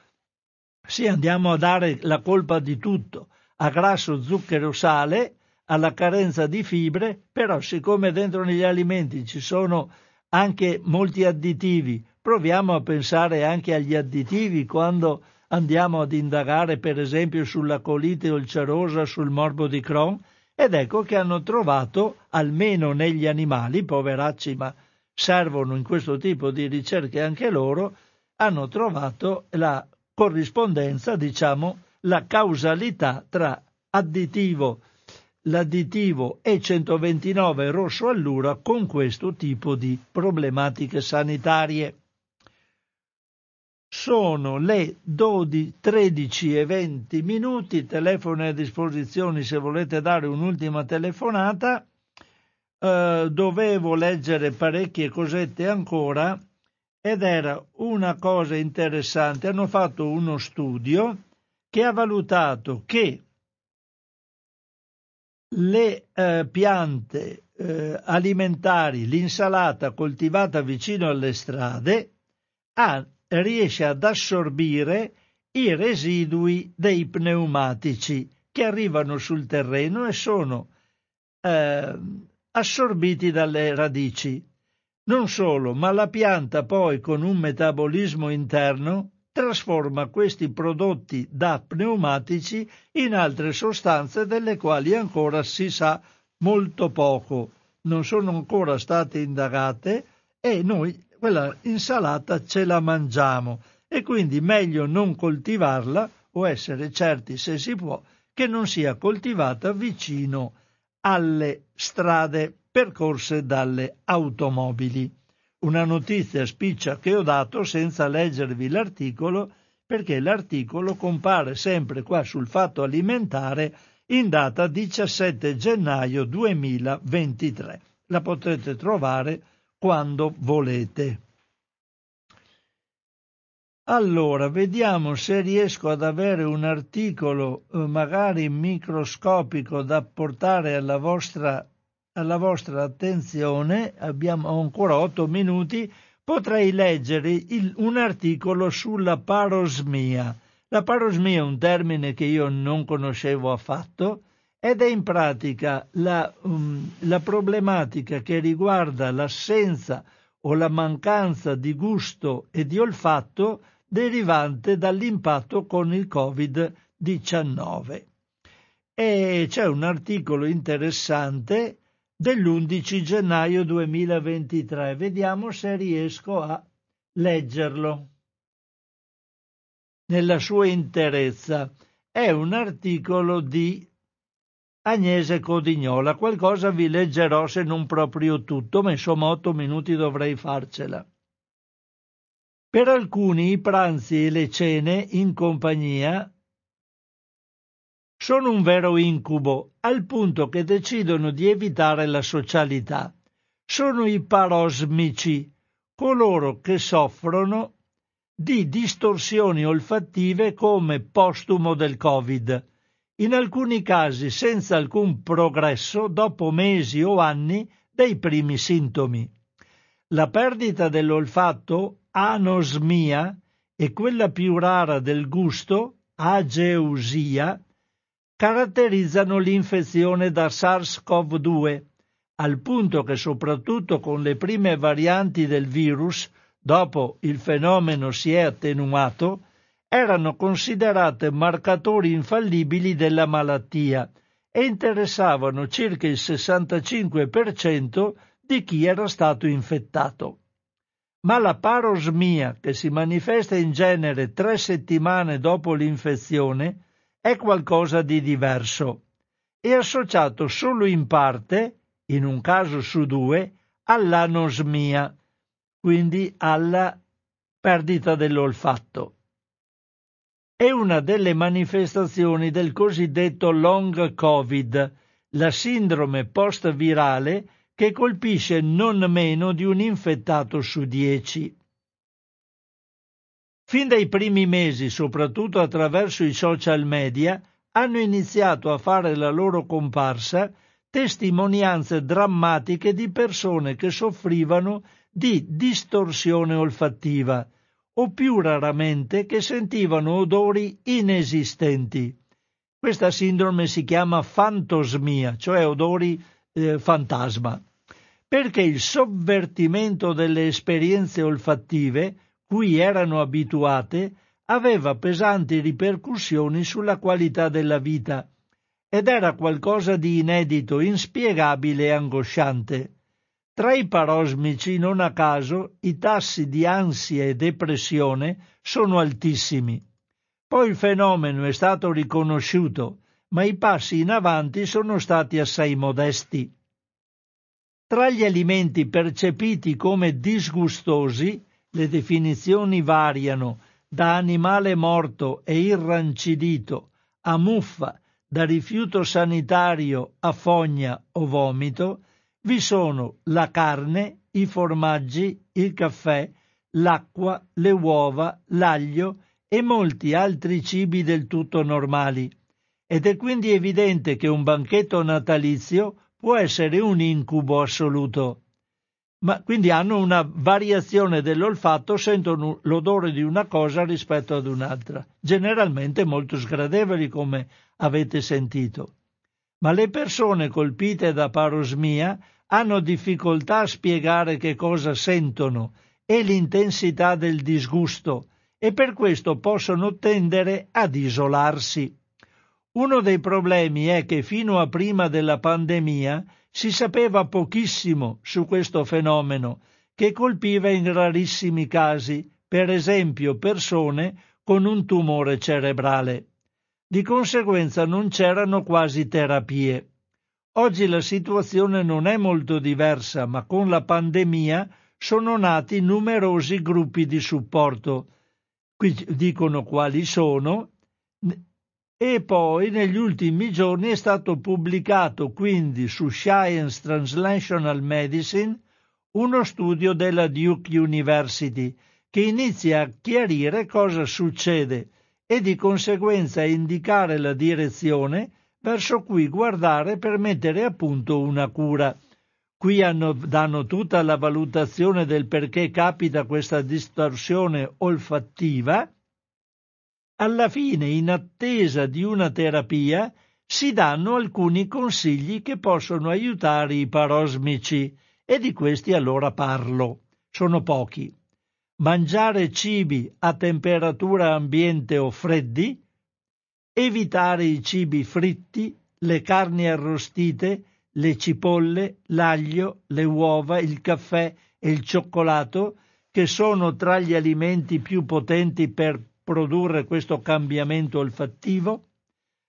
sì, andiamo a dare la colpa di tutto a grasso, zucchero, sale, alla carenza di fibre, però siccome dentro negli alimenti ci sono anche molti additivi, proviamo a pensare anche agli additivi quando andiamo ad indagare per esempio sulla colite ulcerosa, sul morbo di Crohn, ed ecco che hanno trovato, almeno negli animali, poveracci, ma servono in questo tipo di ricerche anche loro, hanno trovato la corrispondenza, diciamo, la causalità tra additivo, l'additivo E129 rosso allura con questo tipo di problematiche sanitarie. Sono le 12, 13 e 20 minuti, telefono a disposizione se volete dare un'ultima telefonata. Uh, dovevo leggere parecchie cosette ancora ed era una cosa interessante. Hanno fatto uno studio che ha valutato che le eh, piante eh, alimentari, l'insalata coltivata vicino alle strade, ha, riesce ad assorbire i residui dei pneumatici che arrivano sul terreno e sono eh, assorbiti dalle radici. Non solo, ma la pianta poi con un metabolismo interno trasforma questi prodotti da pneumatici in altre sostanze delle quali ancora si sa molto poco, non sono ancora state indagate e noi quella insalata ce la mangiamo e quindi meglio non coltivarla o essere certi se si può che non sia coltivata vicino alle strade percorse dalle automobili una notizia spiccia che ho dato senza leggervi l'articolo perché l'articolo compare sempre qua sul fatto alimentare in data 17 gennaio 2023. La potrete trovare quando volete. Allora, vediamo se riesco ad avere un articolo eh, magari microscopico da portare alla vostra alla vostra attenzione, abbiamo ancora otto minuti, potrei leggere il, un articolo sulla parosmia. La parosmia è un termine che io non conoscevo affatto ed è in pratica la, um, la problematica che riguarda l'assenza o la mancanza di gusto e di olfatto derivante dall'impatto con il Covid-19. E c'è un articolo interessante dell'11 gennaio 2023. Vediamo se riesco a leggerlo nella sua interezza. È un articolo di Agnese Codignola. Qualcosa vi leggerò se non proprio tutto, ma insomma otto minuti dovrei farcela. Per alcuni i pranzi e le cene in compagnia sono un vero incubo, al punto che decidono di evitare la socialità. Sono i parosmici, coloro che soffrono di distorsioni olfattive come postumo del Covid, in alcuni casi senza alcun progresso dopo mesi o anni dei primi sintomi. La perdita dell'olfatto, anosmia, e quella più rara del gusto, ageusia, caratterizzano l'infezione da SARS-CoV-2, al punto che soprattutto con le prime varianti del virus, dopo il fenomeno si è attenuato, erano considerate marcatori infallibili della malattia e interessavano circa il 65% di chi era stato infettato. Ma la parosmia, che si manifesta in genere tre settimane dopo l'infezione, è qualcosa di diverso. È associato solo in parte, in un caso su due, all'anosmia, quindi alla perdita dell'olfatto. È una delle manifestazioni del cosiddetto long covid, la sindrome post-virale che colpisce non meno di un infettato su dieci. Fin dai primi mesi, soprattutto attraverso i social media, hanno iniziato a fare la loro comparsa testimonianze drammatiche di persone che soffrivano di distorsione olfattiva o più raramente che sentivano odori inesistenti. Questa sindrome si chiama fantosmia, cioè odori eh, fantasma, perché il sovvertimento delle esperienze olfattive cui erano abituate aveva pesanti ripercussioni sulla qualità della vita ed era qualcosa di inedito, inspiegabile e angosciante. Tra i parosmici, non a caso, i tassi di ansia e depressione sono altissimi. Poi il fenomeno è stato riconosciuto, ma i passi in avanti sono stati assai modesti. Tra gli alimenti percepiti come disgustosi, le definizioni variano da animale morto e irrancidito a muffa, da rifiuto sanitario a fogna o vomito, vi sono la carne, i formaggi, il caffè, l'acqua, le uova, l'aglio e molti altri cibi del tutto normali. Ed è quindi evidente che un banchetto natalizio può essere un incubo assoluto. Ma quindi hanno una variazione dell'olfatto, sentono l'odore di una cosa rispetto ad un'altra, generalmente molto sgradevoli come avete sentito ma le persone colpite da parosmia hanno difficoltà a spiegare che cosa sentono e l'intensità del disgusto e per questo possono tendere ad isolarsi. Uno dei problemi è che fino a prima della pandemia si sapeva pochissimo su questo fenomeno, che colpiva in rarissimi casi, per esempio persone con un tumore cerebrale. Di conseguenza non c'erano quasi terapie. Oggi la situazione non è molto diversa, ma con la pandemia sono nati numerosi gruppi di supporto. Qui dicono quali sono. E poi negli ultimi giorni è stato pubblicato quindi su Science Translational Medicine uno studio della Duke University che inizia a chiarire cosa succede e di conseguenza indicare la direzione verso cui guardare per mettere a punto una cura. Qui hanno, danno tutta la valutazione del perché capita questa distorsione olfattiva. Alla fine, in attesa di una terapia, si danno alcuni consigli che possono aiutare i parosmici e di questi allora parlo. Sono pochi mangiare cibi a temperatura ambiente o freddi, evitare i cibi fritti, le carni arrostite, le cipolle, l'aglio, le uova, il caffè e il cioccolato, che sono tra gli alimenti più potenti per produrre questo cambiamento olfattivo,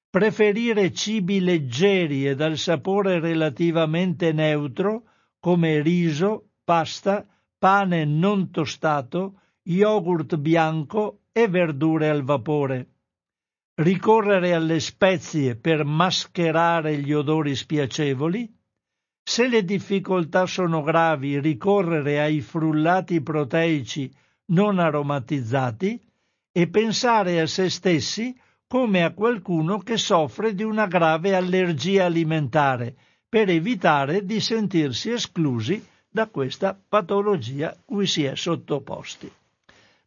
preferire cibi leggeri e dal sapore relativamente neutro come riso, pasta, pane non tostato, yogurt bianco e verdure al vapore. Ricorrere alle spezie per mascherare gli odori spiacevoli. Se le difficoltà sono gravi, ricorrere ai frullati proteici non aromatizzati e pensare a se stessi come a qualcuno che soffre di una grave allergia alimentare per evitare di sentirsi esclusi da questa patologia cui si è sottoposti.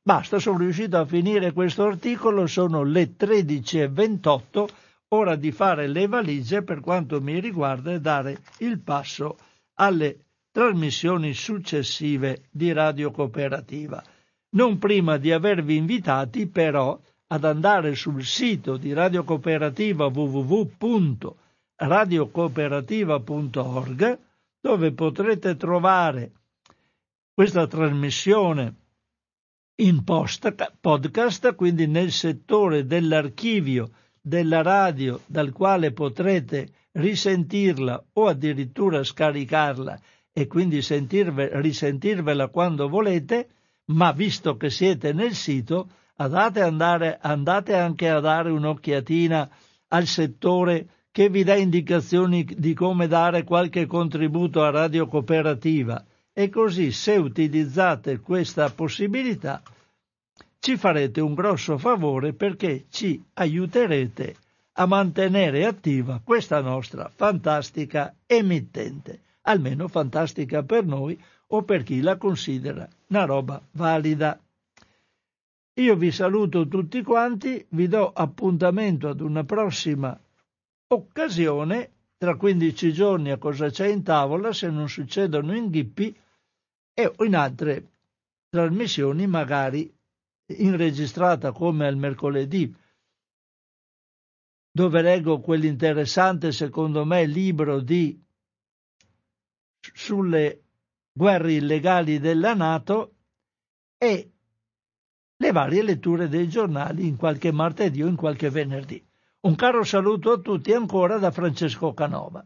Basta, sono riuscito a finire questo articolo, sono le 13.28, ora di fare le valigie per quanto mi riguarda e dare il passo alle trasmissioni successive di Radio Cooperativa. Non prima di avervi invitati però ad andare sul sito di Radio Cooperativa www.radiocooperativa.org dove potrete trovare questa trasmissione in post, podcast, quindi nel settore dell'archivio della radio dal quale potrete risentirla o addirittura scaricarla e quindi sentirve, risentirvela quando volete, ma visto che siete nel sito, andate, andare, andate anche a dare un'occhiatina al settore che vi dà indicazioni di come dare qualche contributo a Radio Cooperativa. E così se utilizzate questa possibilità ci farete un grosso favore perché ci aiuterete a mantenere attiva questa nostra fantastica emittente, almeno fantastica per noi o per chi la considera una roba valida. Io vi saluto tutti quanti, vi do appuntamento ad una prossima occasione tra 15 giorni a cosa c'è in tavola se non succedono inghippi e in altre trasmissioni magari inregistrata come al mercoledì dove leggo quell'interessante secondo me libro di sulle guerre illegali della Nato e le varie letture dei giornali in qualche martedì o in qualche venerdì. Un caro saluto a tutti ancora da Francesco Canova.